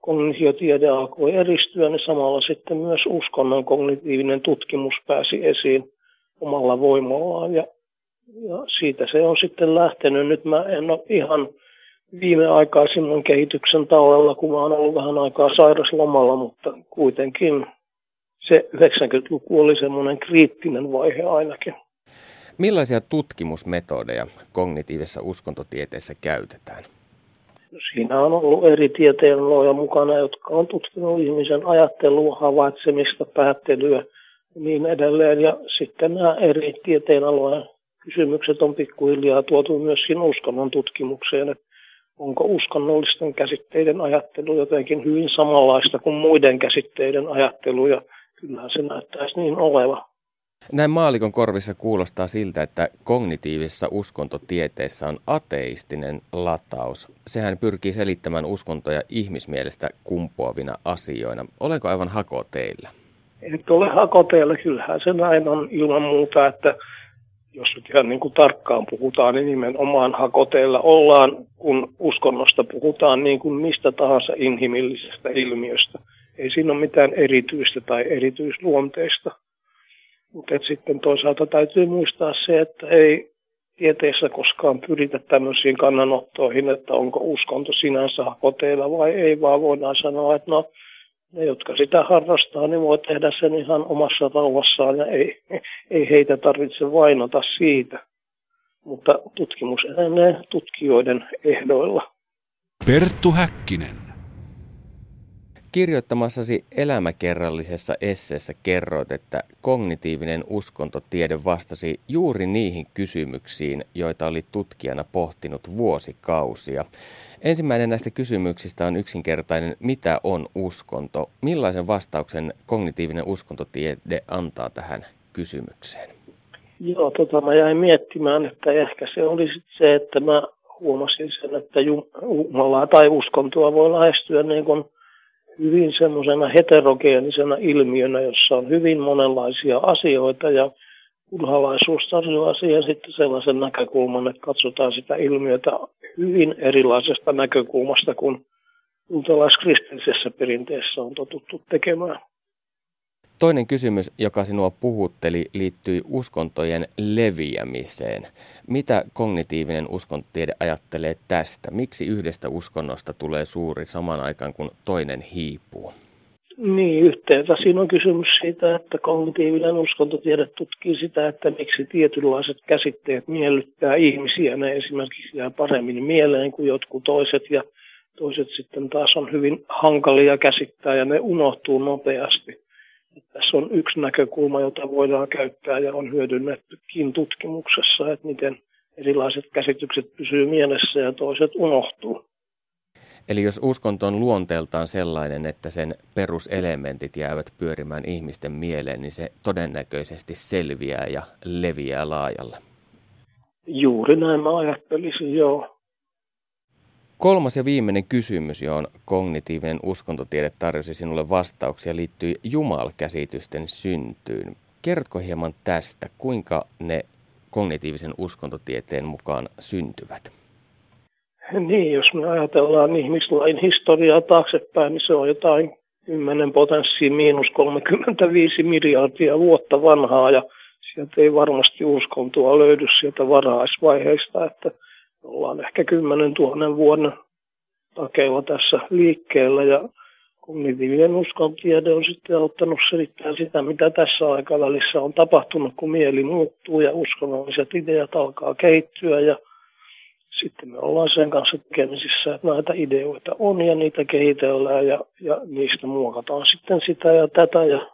kognitiotiede alkoi eristyä, niin samalla sitten myös uskonnon kognitiivinen tutkimus pääsi esiin omalla voimallaan ja, ja siitä se on sitten lähtenyt. Nyt mä en ole ihan viimeaikaisimman kehityksen tauella, kun mä oon ollut vähän aikaa sairaslomalla, mutta kuitenkin se 90-luku oli semmoinen kriittinen vaihe ainakin. Millaisia tutkimusmetodeja kognitiivisessa uskontotieteessä käytetään? No, siinä on ollut eri tieteenaloja mukana, jotka on tutkinut ihmisen ajattelua, havaitsemista, päättelyä, niin edelleen. Ja sitten nämä eri tieteenalojen kysymykset on pikkuhiljaa tuotu myöskin uskonnon tutkimukseen, että onko uskonnollisten käsitteiden ajattelu jotenkin hyvin samanlaista kuin muiden käsitteiden ajattelu, ja kyllähän se näyttäisi niin oleva. Näin maalikon korvissa kuulostaa siltä, että kognitiivisessa uskontotieteessä on ateistinen lataus. Sehän pyrkii selittämään uskontoja ihmismielestä kumpuavina asioina. Olenko aivan hako teillä? Et ole hakoteella, kyllähän se näin on ilman muuta, että jos nyt ihan niin kuin tarkkaan puhutaan, niin nimenomaan hakoteella ollaan, kun uskonnosta puhutaan niin kuin mistä tahansa inhimillisestä ilmiöstä. Ei siinä ole mitään erityistä tai erityisluonteista. Mutta sitten toisaalta täytyy muistaa se, että ei tieteessä koskaan pyritä tämmöisiin kannanottoihin, että onko uskonto sinänsä hakoteilla vai ei, vaan voidaan sanoa, että no ne, jotka sitä harrastaa, niin voi tehdä sen ihan omassa rauhassaan ja ei, ei heitä tarvitse vainota siitä. Mutta tutkimus edelleen tutkijoiden ehdoilla. Perttu Häkkinen. Kirjoittamassasi elämäkerrallisessa esseessä kerroit, että kognitiivinen uskontotiede vastasi juuri niihin kysymyksiin, joita oli tutkijana pohtinut vuosikausia. Ensimmäinen näistä kysymyksistä on yksinkertainen, mitä on uskonto? Millaisen vastauksen kognitiivinen uskontotiede antaa tähän kysymykseen? Joo, tota mä jäin miettimään, että ehkä se oli se, että mä huomasin sen, että Jumalaa tai uskontoa voi lähestyä niin kuin hyvin semmoisena heterogeenisena ilmiönä, jossa on hyvin monenlaisia asioita ja buddhalaisuus tarjoaa siihen sitten sellaisen näkökulman, että katsotaan sitä ilmiötä hyvin erilaisesta näkökulmasta kuin juutalaiskristillisessä perinteessä on totuttu tekemään. Toinen kysymys, joka sinua puhutteli, liittyi uskontojen leviämiseen. Mitä kognitiivinen uskontotiede ajattelee tästä? Miksi yhdestä uskonnosta tulee suuri saman aikaan kuin toinen hiipuu? Niin, yhteensä siinä on kysymys siitä, että kognitiivinen uskontotiede tutkii sitä, että miksi tietynlaiset käsitteet miellyttää ihmisiä. Ne esimerkiksi jää paremmin mieleen kuin jotkut toiset ja toiset sitten taas on hyvin hankalia käsittää ja ne unohtuu nopeasti. Tässä on yksi näkökulma, jota voidaan käyttää ja on hyödynnettykin tutkimuksessa, että miten erilaiset käsitykset pysyy mielessä ja toiset unohtuu. Eli jos uskonto on luonteeltaan sellainen, että sen peruselementit jäävät pyörimään ihmisten mieleen, niin se todennäköisesti selviää ja leviää laajalle. Juuri näin mä ajattelisin, joo. Kolmas ja viimeinen kysymys, johon kognitiivinen uskontotiede tarjosi sinulle vastauksia, liittyy jumalkäsitysten syntyyn. Kerrotko hieman tästä, kuinka ne kognitiivisen uskontotieteen mukaan syntyvät? Niin, jos me ajatellaan ihmislain historiaa taaksepäin, niin se on jotain 10 potenssiin miinus 35 miljardia vuotta vanhaa ja sieltä ei varmasti uskontoa löydy sieltä varhaisvaiheista, että ollaan ehkä 10 000 vuoden takeilla tässä liikkeellä ja kognitiivinen uskontiede on sitten auttanut selittämään sitä, mitä tässä aikavälissä on tapahtunut, kun mieli muuttuu ja uskonnolliset ideat alkaa kehittyä ja sitten me ollaan sen kanssa tekemisissä, että näitä ideoita on ja niitä kehitellään ja, ja niistä muokataan sitten sitä ja tätä ja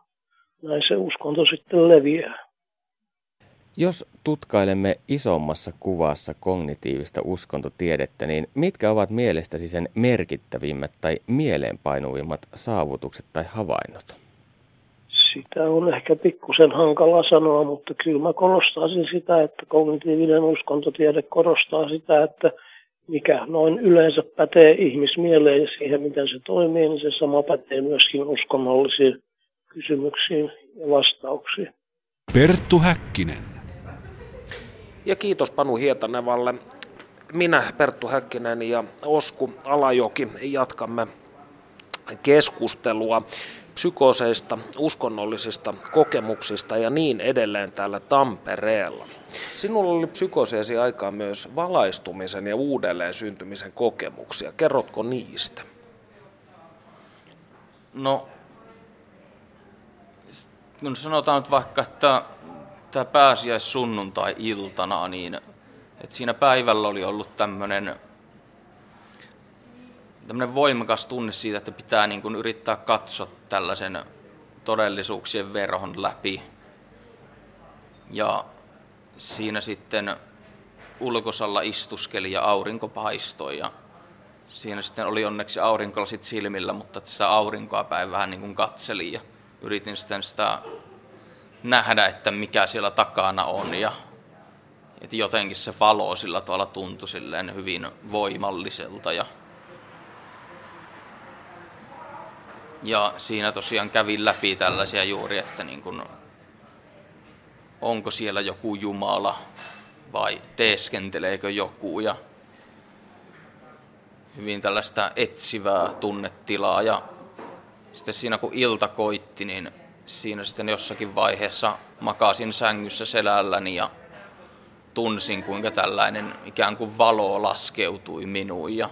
näin se uskonto sitten leviää. Jos tutkailemme isommassa kuvassa kognitiivista uskontotiedettä, niin mitkä ovat mielestäsi sen merkittävimmät tai mieleenpainuvimmat saavutukset tai havainnot? Sitä on ehkä pikkusen hankala sanoa, mutta kyllä mä korostaisin sitä, että kognitiivinen uskontotiede korostaa sitä, että mikä noin yleensä pätee ihmismieleen ja siihen, miten se toimii, niin se sama pätee myöskin uskonnollisiin kysymyksiin ja vastauksiin. Perttu Häkkinen. Ja kiitos Panu Hietanevalle. Minä, Perttu Häkkinen ja Osku Alajoki jatkamme keskustelua psykooseista, uskonnollisista kokemuksista ja niin edelleen täällä Tampereella. Sinulla oli psykooseesi aikaa myös valaistumisen ja uudelleen syntymisen kokemuksia. Kerrotko niistä? No, no sanotaan nyt vaikka, että tämä pääsiäissunnuntai-iltana, niin että siinä päivällä oli ollut tämmöinen tämmöinen voimakas tunne siitä, että pitää niin kuin yrittää katsoa tällaisen todellisuuksien verhon läpi. Ja siinä sitten ulkosalla istuskeli ja aurinko paistoi ja siinä sitten oli onneksi aurinkolasit silmillä, mutta sitä aurinkoa päin vähän niin kuin katselin ja yritin sitten sitä nähdä, että mikä siellä takana on ja että jotenkin se valo sillä tavalla tuntui silleen hyvin voimalliselta ja Ja siinä tosiaan kävin läpi tällaisia juuri, että niin kun, onko siellä joku Jumala vai teeskenteleekö joku. Ja hyvin tällaista etsivää tunnetilaa. Ja sitten siinä kun ilta koitti, niin siinä sitten jossakin vaiheessa makasin sängyssä selälläni ja tunsin kuinka tällainen ikään kuin valo laskeutui minuun. Ja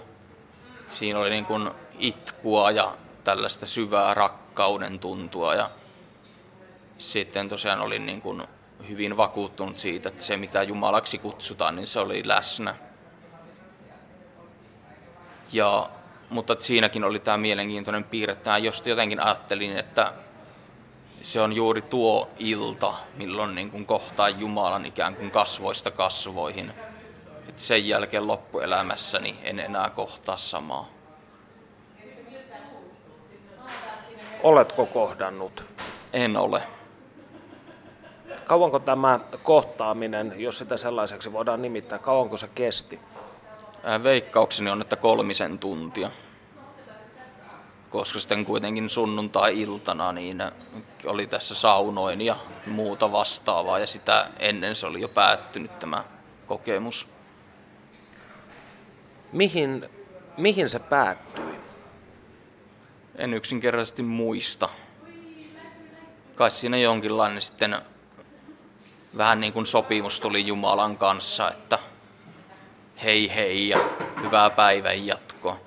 siinä oli niin kuin itkua ja tällaista syvää rakkauden tuntua ja sitten tosiaan olin niin kuin hyvin vakuuttunut siitä, että se mitä Jumalaksi kutsutaan, niin se oli läsnä. Ja mutta siinäkin oli tämä mielenkiintoinen piirre. Tämä just jotenkin ajattelin, että se on juuri tuo ilta, milloin niin kuin kohtaa Jumalan ikään kuin kasvoista kasvoihin. Et sen jälkeen loppuelämässäni en enää kohtaa samaa. Oletko kohdannut? En ole. Kauanko tämä kohtaaminen, jos sitä sellaiseksi voidaan nimittää, kauanko se kesti? Veikkaukseni on, että kolmisen tuntia. Koska sitten kuitenkin sunnuntai-iltana niin oli tässä saunoin ja muuta vastaavaa ja sitä ennen se oli jo päättynyt tämä kokemus. Mihin, mihin se päättyi? En yksinkertaisesti muista. Kai siinä jonkinlainen sitten vähän niin kuin sopimus tuli Jumalan kanssa, että hei hei ja hyvää päivän jatkoa.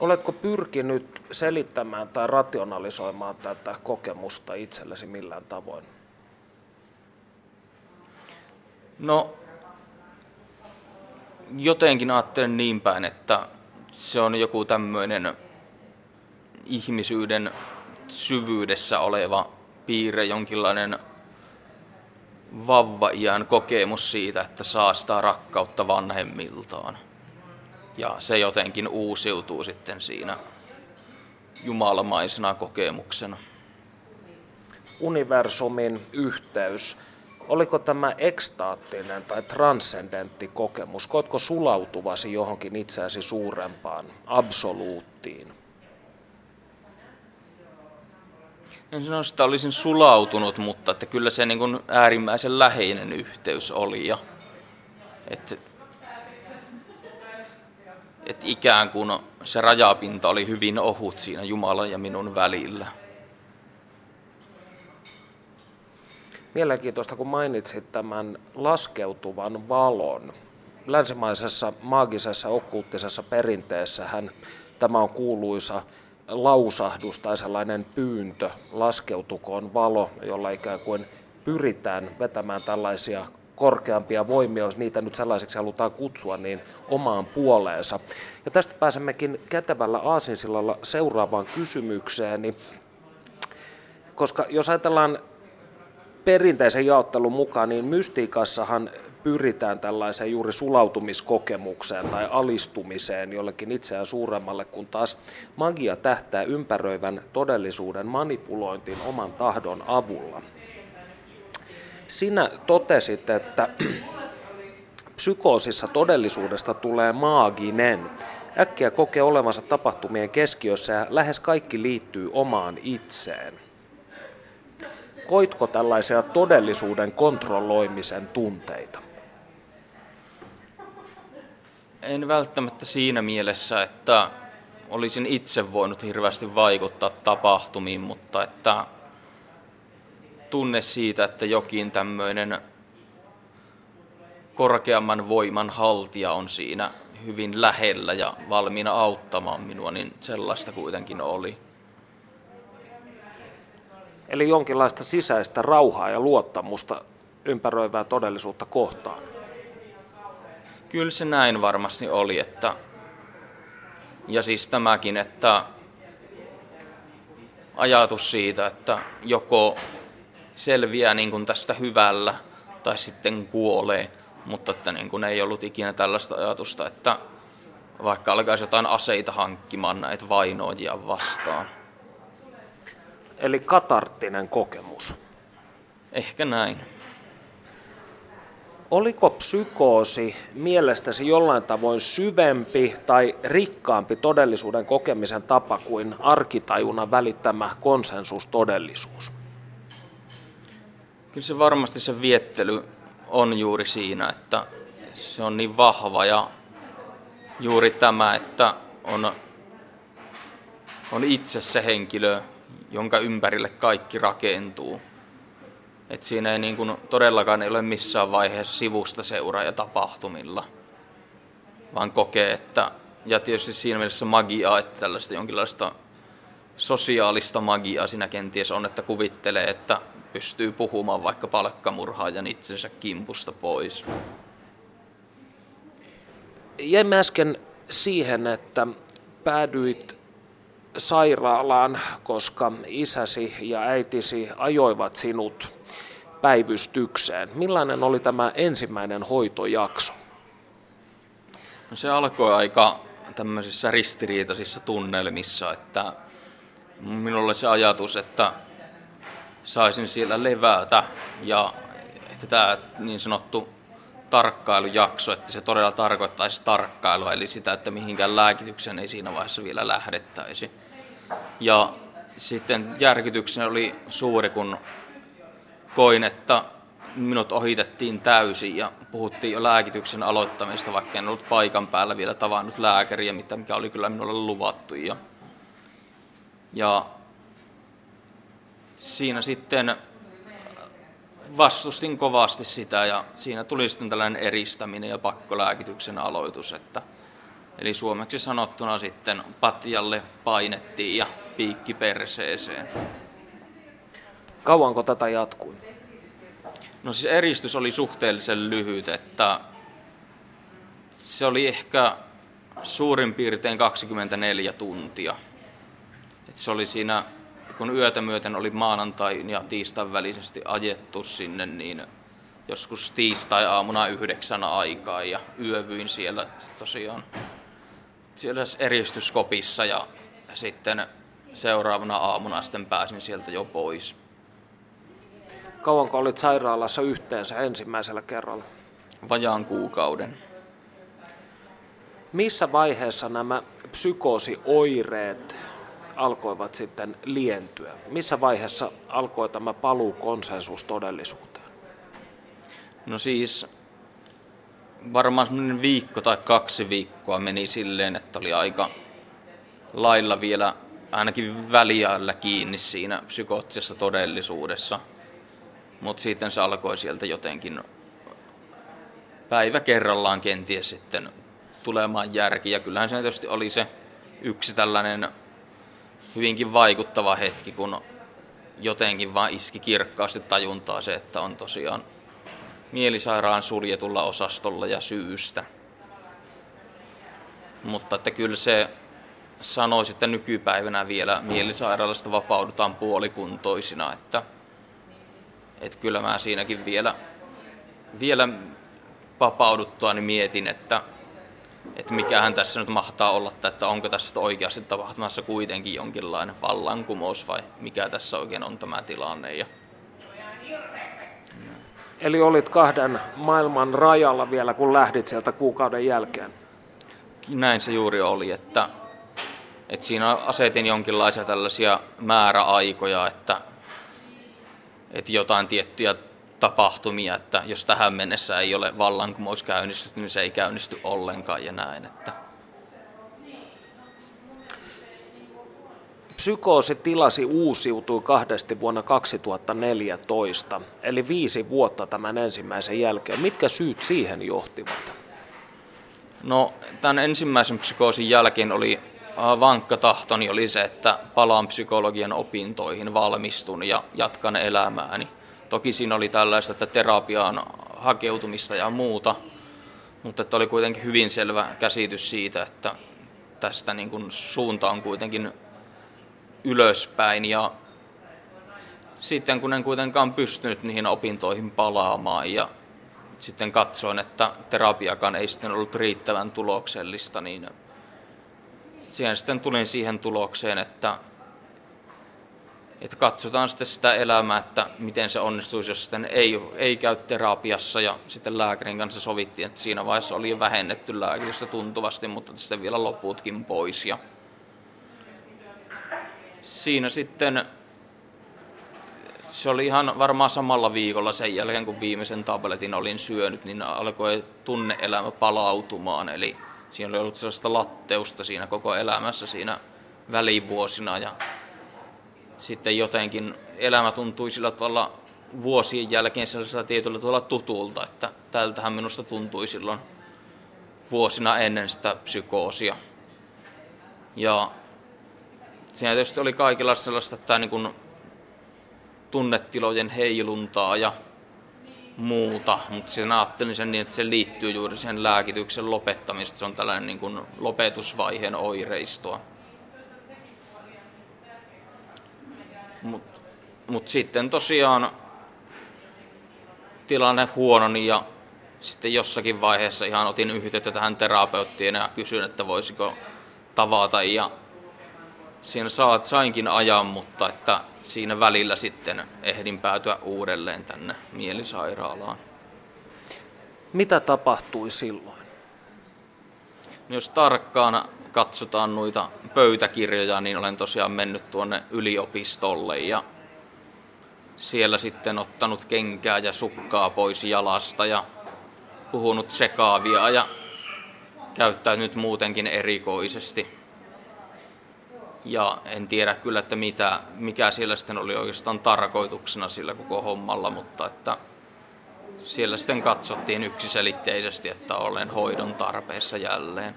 Oletko pyrkinyt selittämään tai rationalisoimaan tätä kokemusta itsellesi millään tavoin? No, jotenkin ajattelen niin päin, että se on joku tämmöinen ihmisyyden syvyydessä oleva piirre, jonkinlainen vavva-iän kokemus siitä, että saa sitä rakkautta vanhemmiltaan. Ja se jotenkin uusiutuu sitten siinä jumalamaisena kokemuksena. Universumin yhteys. Oliko tämä ekstaattinen tai transcendentti kokemus? Koetko sulautuvasi johonkin itseäsi suurempaan, absoluuttiin? En sano, että olisin sulautunut, mutta että kyllä se niin kuin äärimmäisen läheinen yhteys oli. Ja, että, että ikään kuin se rajapinta oli hyvin ohut siinä Jumalan ja minun välillä. Mielenkiintoista, kun mainitsit tämän laskeutuvan valon. Länsimaisessa maagisessa okkulttisessa perinteessähän tämä on kuuluisa lausahdus tai sellainen pyyntö, laskeutukoon valo, jolla ikään kuin pyritään vetämään tällaisia korkeampia voimia, jos niitä nyt sellaisiksi halutaan kutsua, niin omaan puoleensa. Ja tästä pääsemmekin kätevällä aasinsillalla seuraavaan kysymykseen, niin koska jos ajatellaan perinteisen jaottelun mukaan, niin mystiikassahan pyritään tällaiseen juuri sulautumiskokemukseen tai alistumiseen jollekin itseään suuremmalle, kun taas magia tähtää ympäröivän todellisuuden manipulointiin oman tahdon avulla. Sinä totesit, että psykoosissa todellisuudesta tulee maaginen. Äkkiä kokee olevansa tapahtumien keskiössä ja lähes kaikki liittyy omaan itseen. Koitko tällaisia todellisuuden kontrolloimisen tunteita? En välttämättä siinä mielessä, että olisin itse voinut hirveästi vaikuttaa tapahtumiin, mutta että tunne siitä, että jokin tämmöinen korkeamman voiman haltija on siinä hyvin lähellä ja valmiina auttamaan minua, niin sellaista kuitenkin oli. Eli jonkinlaista sisäistä rauhaa ja luottamusta ympäröivää todellisuutta kohtaan. Kyllä se näin varmasti oli, että ja siis tämäkin, että ajatus siitä, että joko selviää niin kuin tästä hyvällä tai sitten kuolee, mutta että niin kuin ei ollut ikinä tällaista ajatusta, että vaikka alkaisi jotain aseita hankkimaan näitä vainoajia vastaan. Eli katarttinen kokemus. Ehkä näin. Oliko psykoosi mielestäsi jollain tavoin syvempi tai rikkaampi todellisuuden kokemisen tapa kuin arkitajuna välittämä konsensustodellisuus? Kyllä se varmasti se viettely on juuri siinä, että se on niin vahva ja juuri tämä, että on, on itse se henkilö, jonka ympärille kaikki rakentuu. Et siinä ei niin kuin todellakaan ei ole missään vaiheessa sivusta ja tapahtumilla, vaan kokee, että, ja tietysti siinä mielessä magiaa, että tällaista jonkinlaista sosiaalista magiaa siinä kenties on, että kuvittelee, että pystyy puhumaan vaikka palkkamurhaajan itsensä kimpusta pois. Jäimme äsken siihen, että päädyit sairaalaan, koska isäsi ja äitisi ajoivat sinut päivystykseen. Millainen oli tämä ensimmäinen hoitojakso? No se alkoi aika tämmöisissä ristiriitaisissa tunnelmissa, että minulla oli se ajatus, että saisin siellä levätä ja että tämä niin sanottu tarkkailujakso, että se todella tarkoittaisi tarkkailua, eli sitä, että mihinkään lääkityksen ei siinä vaiheessa vielä lähdettäisi. Ja sitten järkytyksen oli suuri, kun koin, että minut ohitettiin täysin ja puhuttiin jo lääkityksen aloittamista, vaikka en ollut paikan päällä vielä tavannut lääkäriä, mikä oli kyllä minulle luvattu. Ja, ja siinä sitten vastustin kovasti sitä ja siinä tuli sitten tällainen eristäminen ja pakkolääkityksen aloitus. Että, eli suomeksi sanottuna sitten patjalle painettiin ja piikki perseeseen. Kauanko tätä jatkui? No siis eristys oli suhteellisen lyhyt, että se oli ehkä suurin piirtein 24 tuntia. Et se oli siinä, kun yötä myöten oli maanantai ja tiistain välisesti ajettu sinne, niin joskus tiistai-aamuna yhdeksän aikaa ja yövyin siellä tosiaan siellä eristyskopissa ja sitten seuraavana aamuna sitten pääsin sieltä jo pois. Kauanko olit sairaalassa yhteensä ensimmäisellä kerralla? Vajaan kuukauden. Missä vaiheessa nämä psykoosioireet alkoivat sitten lientyä? Missä vaiheessa alkoi tämä paluu konsensus todellisuuteen? No siis varmaan semmoinen viikko tai kaksi viikkoa meni silleen, että oli aika lailla vielä ainakin väliällä kiinni siinä psykoottisessa todellisuudessa – mutta sitten se alkoi sieltä jotenkin päivä kerrallaan kenties sitten tulemaan järki. Ja kyllähän se tietysti oli se yksi tällainen hyvinkin vaikuttava hetki, kun jotenkin vaan iski kirkkaasti tajuntaa se, että on tosiaan mielisairaan suljetulla osastolla ja syystä. Mutta että kyllä se sanoisi, että nykypäivänä vielä mielisairaalasta vapaudutaan puolikuntoisina, että – että kyllä mä siinäkin vielä, vielä vapauduttua niin mietin, että, että mikähän tässä nyt mahtaa olla, että onko tässä oikeasti tapahtumassa kuitenkin jonkinlainen vallankumous vai mikä tässä oikein on tämä tilanne. Ja... Eli olit kahden maailman rajalla vielä, kun lähdit sieltä kuukauden jälkeen? Näin se juuri oli, että, että siinä asetin jonkinlaisia tällaisia määräaikoja, että että jotain tiettyjä tapahtumia, että jos tähän mennessä ei ole vallankumous käynnistynyt, niin se ei käynnisty ollenkaan ja näin. Että. Psykoositilasi uusiutui kahdesti vuonna 2014, eli viisi vuotta tämän ensimmäisen jälkeen. Mitkä syyt siihen johtivat? No, tämän ensimmäisen psykoosin jälkeen oli vankka tahtoni oli se, että palaan psykologian opintoihin, valmistun ja jatkan elämääni. Toki siinä oli tällaista, että terapiaan hakeutumista ja muuta, mutta että oli kuitenkin hyvin selvä käsitys siitä, että tästä niin kuin suunta on kuitenkin ylöspäin ja sitten kun en kuitenkaan pystynyt niihin opintoihin palaamaan ja sitten katsoin, että terapiakaan ei sitten ollut riittävän tuloksellista, niin siihen sitten tulin siihen tulokseen, että, että katsotaan sitten sitä elämää, että miten se onnistuisi, jos sitten ei, ei käy terapiassa ja sitten lääkärin kanssa sovittiin, että siinä vaiheessa oli jo vähennetty lääkitystä tuntuvasti, mutta sitten vielä loputkin pois ja siinä sitten se oli ihan varmaan samalla viikolla sen jälkeen, kun viimeisen tabletin olin syönyt, niin alkoi tunneelämä palautumaan. Eli siinä oli ollut sellaista latteusta siinä koko elämässä siinä välivuosina ja sitten jotenkin elämä tuntui sillä tavalla vuosien jälkeen sellaisella tietyllä tavalla tutulta, että tältähän minusta tuntui silloin vuosina ennen sitä psykoosia. Ja siinä tietysti oli kaikilla sellaista että niin kuin tunnetilojen heiluntaa ja muuta, mutta sen ajattelin sen niin, että se liittyy juuri sen lääkityksen lopettamiseen. Se on tällainen niin kuin lopetusvaiheen oireistoa. Mutta mut sitten tosiaan tilanne huononi ja sitten jossakin vaiheessa ihan otin yhteyttä tähän terapeuttiin ja kysyin, että voisiko tavata ja siinä saat, sainkin ajan, mutta että siinä välillä sitten ehdin päätyä uudelleen tänne mielisairaalaan. Mitä tapahtui silloin? No jos tarkkaan katsotaan noita pöytäkirjoja, niin olen tosiaan mennyt tuonne yliopistolle ja siellä sitten ottanut kenkää ja sukkaa pois jalasta ja puhunut sekaavia ja käyttäytynyt muutenkin erikoisesti. Ja en tiedä kyllä, että mitä, mikä siellä sitten oli oikeastaan tarkoituksena sillä koko hommalla, mutta että siellä sitten katsottiin yksiselitteisesti, että olen hoidon tarpeessa jälleen.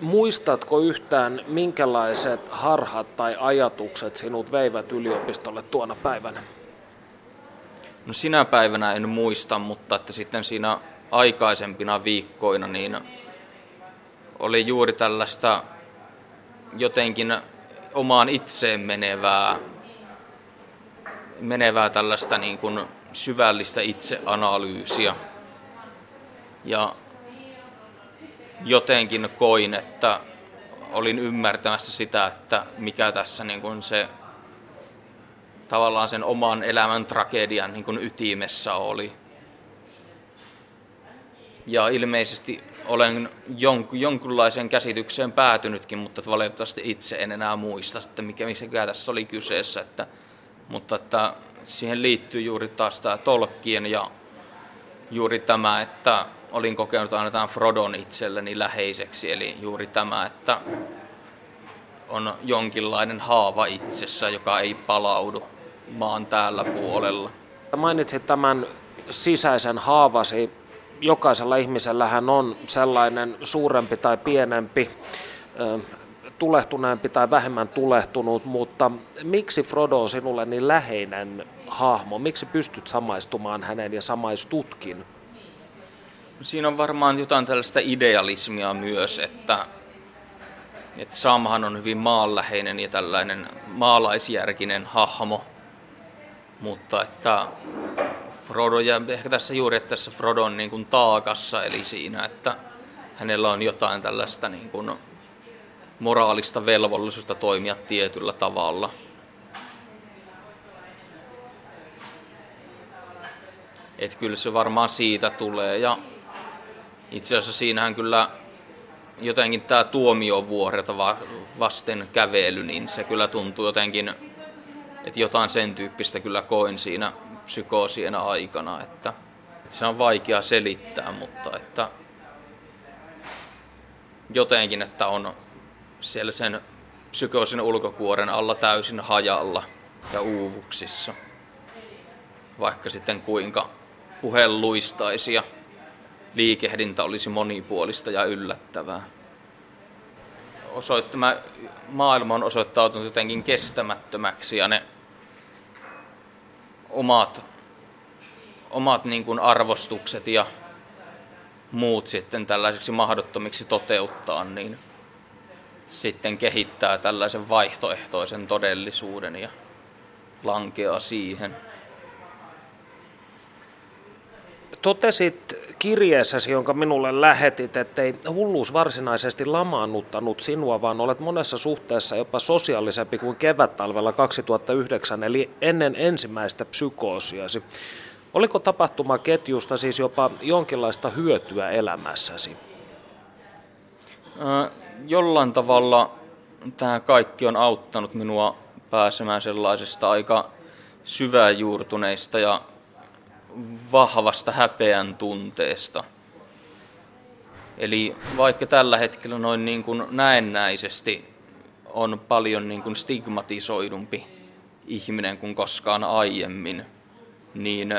Muistatko yhtään, minkälaiset harhat tai ajatukset sinut veivät yliopistolle tuona päivänä? No sinä päivänä en muista, mutta että sitten siinä aikaisempina viikkoina niin oli juuri tällaista jotenkin omaan itseen menevää, menevää tällaista niin kuin syvällistä itseanalyysiä. Ja jotenkin koin, että olin ymmärtämässä sitä, että mikä tässä niin kuin se tavallaan sen oman elämän tragedian niin kuin ytimessä oli. Ja ilmeisesti olen jonkun, jonkunlaiseen käsitykseen päätynytkin, mutta valitettavasti itse en enää muista, että mikä, mikä tässä oli kyseessä. Että, mutta että siihen liittyy juuri taas tämä Tolkien ja juuri tämä, että olin kokenut aina tämän Frodon itselleni läheiseksi, eli juuri tämä, että on jonkinlainen haava itsessä, joka ei palaudu maan täällä puolella. Mainitsit tämän sisäisen haavasi. Jokaisella ihmisellähän on sellainen suurempi tai pienempi, tulehtuneempi tai vähemmän tulehtunut, mutta miksi Frodo on sinulle niin läheinen hahmo? Miksi pystyt samaistumaan hänen ja samaistutkin? Siinä on varmaan jotain tällaista idealismia myös, että, että Samhan on hyvin maanläheinen ja tällainen maalaisjärkinen hahmo, mutta että Frodo, ja ehkä tässä juuri että tässä Frodon niin kuin taakassa, eli siinä, että hänellä on jotain tällaista niin kuin moraalista velvollisuutta toimia tietyllä tavalla. Et kyllä se varmaan siitä tulee. Ja itse asiassa siinähän kyllä jotenkin tämä tuomiovuoreta vasten kävely, niin se kyllä tuntuu jotenkin, että jotain sen tyyppistä kyllä koin siinä psykoosien aikana, että, että se on vaikea selittää, mutta että jotenkin, että on siellä sen psykoosin ulkokuoren alla täysin hajalla ja uuvuksissa, vaikka sitten kuinka puhe luistaisi ja liikehdintä olisi monipuolista ja yllättävää. Osoittama maailma on osoittautunut jotenkin kestämättömäksi ja ne omat, omat niin kuin arvostukset ja muut sitten tällaiseksi mahdottomiksi toteuttaa, niin sitten kehittää tällaisen vaihtoehtoisen todellisuuden ja lankeaa siihen. Totesit kirjeessäsi, jonka minulle lähetit, ettei hulluus varsinaisesti lamaannuttanut sinua, vaan olet monessa suhteessa jopa sosiaalisempi kuin kevättalvella 2009, eli ennen ensimmäistä psykoosiasi. Oliko tapahtumaketjusta siis jopa jonkinlaista hyötyä elämässäsi? Jollain tavalla tämä kaikki on auttanut minua pääsemään sellaisesta aika syväjuurtuneista ja vahvasta häpeän tunteesta. Eli vaikka tällä hetkellä noin niin kuin näennäisesti on paljon niin kuin stigmatisoidumpi ihminen kuin koskaan aiemmin, niin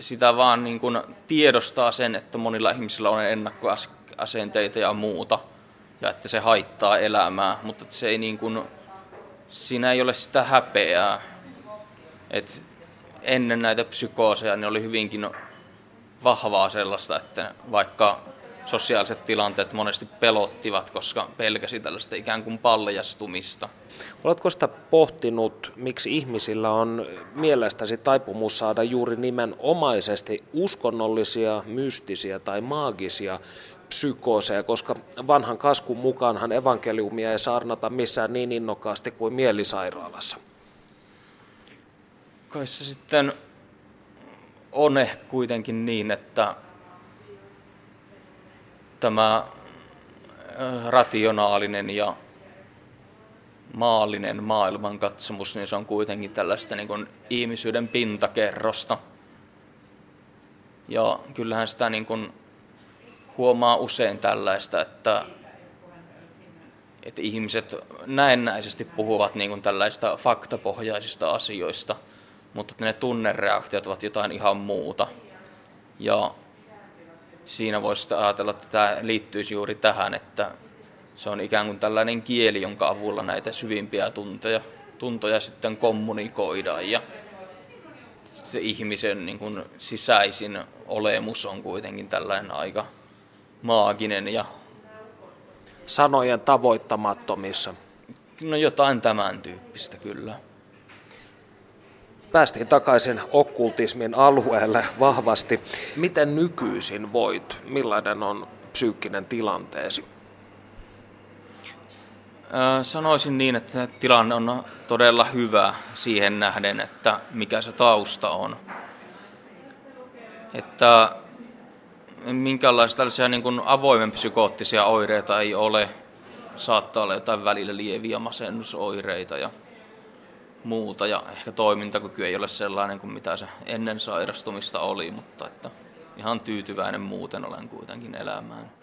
sitä vaan niin kuin tiedostaa sen, että monilla ihmisillä on ennakkoasenteita ja muuta, ja että se haittaa elämää, mutta se ei niin kuin, siinä ei ole sitä häpeää. Et ennen näitä psykooseja niin oli hyvinkin vahvaa sellaista, että vaikka sosiaaliset tilanteet monesti pelottivat, koska pelkäsi tällaista ikään kuin paljastumista. Oletko sitä pohtinut, miksi ihmisillä on mielestäsi taipumus saada juuri nimenomaisesti uskonnollisia, mystisiä tai maagisia psykooseja, koska vanhan kaskun mukaanhan evankeliumia ei saarnata missään niin innokkaasti kuin mielisairaalassa. Kai se sitten on ehkä kuitenkin niin, että tämä rationaalinen ja maallinen maailmankatsomus, niin se on kuitenkin tällaista niin kuin ihmisyyden pintakerrosta. Ja kyllähän sitä niin kuin huomaa usein tällaista, että, että ihmiset näennäisesti puhuvat niin kuin tällaista faktapohjaisista asioista, mutta ne tunnereaktiot ovat jotain ihan muuta. Ja siinä voisi ajatella, että tämä liittyisi juuri tähän, että se on ikään kuin tällainen kieli, jonka avulla näitä syvimpiä tuntoja, tuntoja sitten kommunikoidaan. Ja se ihmisen niin kuin sisäisin olemus on kuitenkin tällainen aika maaginen ja sanojen tavoittamattomissa. No jotain tämän tyyppistä kyllä. Päästiin takaisin okkultismin alueelle vahvasti. Miten nykyisin voit? Millainen on psyykkinen tilanteesi? Sanoisin niin, että tilanne on todella hyvä siihen nähden, että mikä se tausta on. Että minkälaisia tällaisia niin kuin avoimen psykoottisia oireita ei ole. Saattaa olla jotain välillä lieviä masennusoireita ja muuta. Ja ehkä toimintakyky ei ole sellainen kuin mitä se ennen sairastumista oli, mutta että ihan tyytyväinen muuten olen kuitenkin elämään.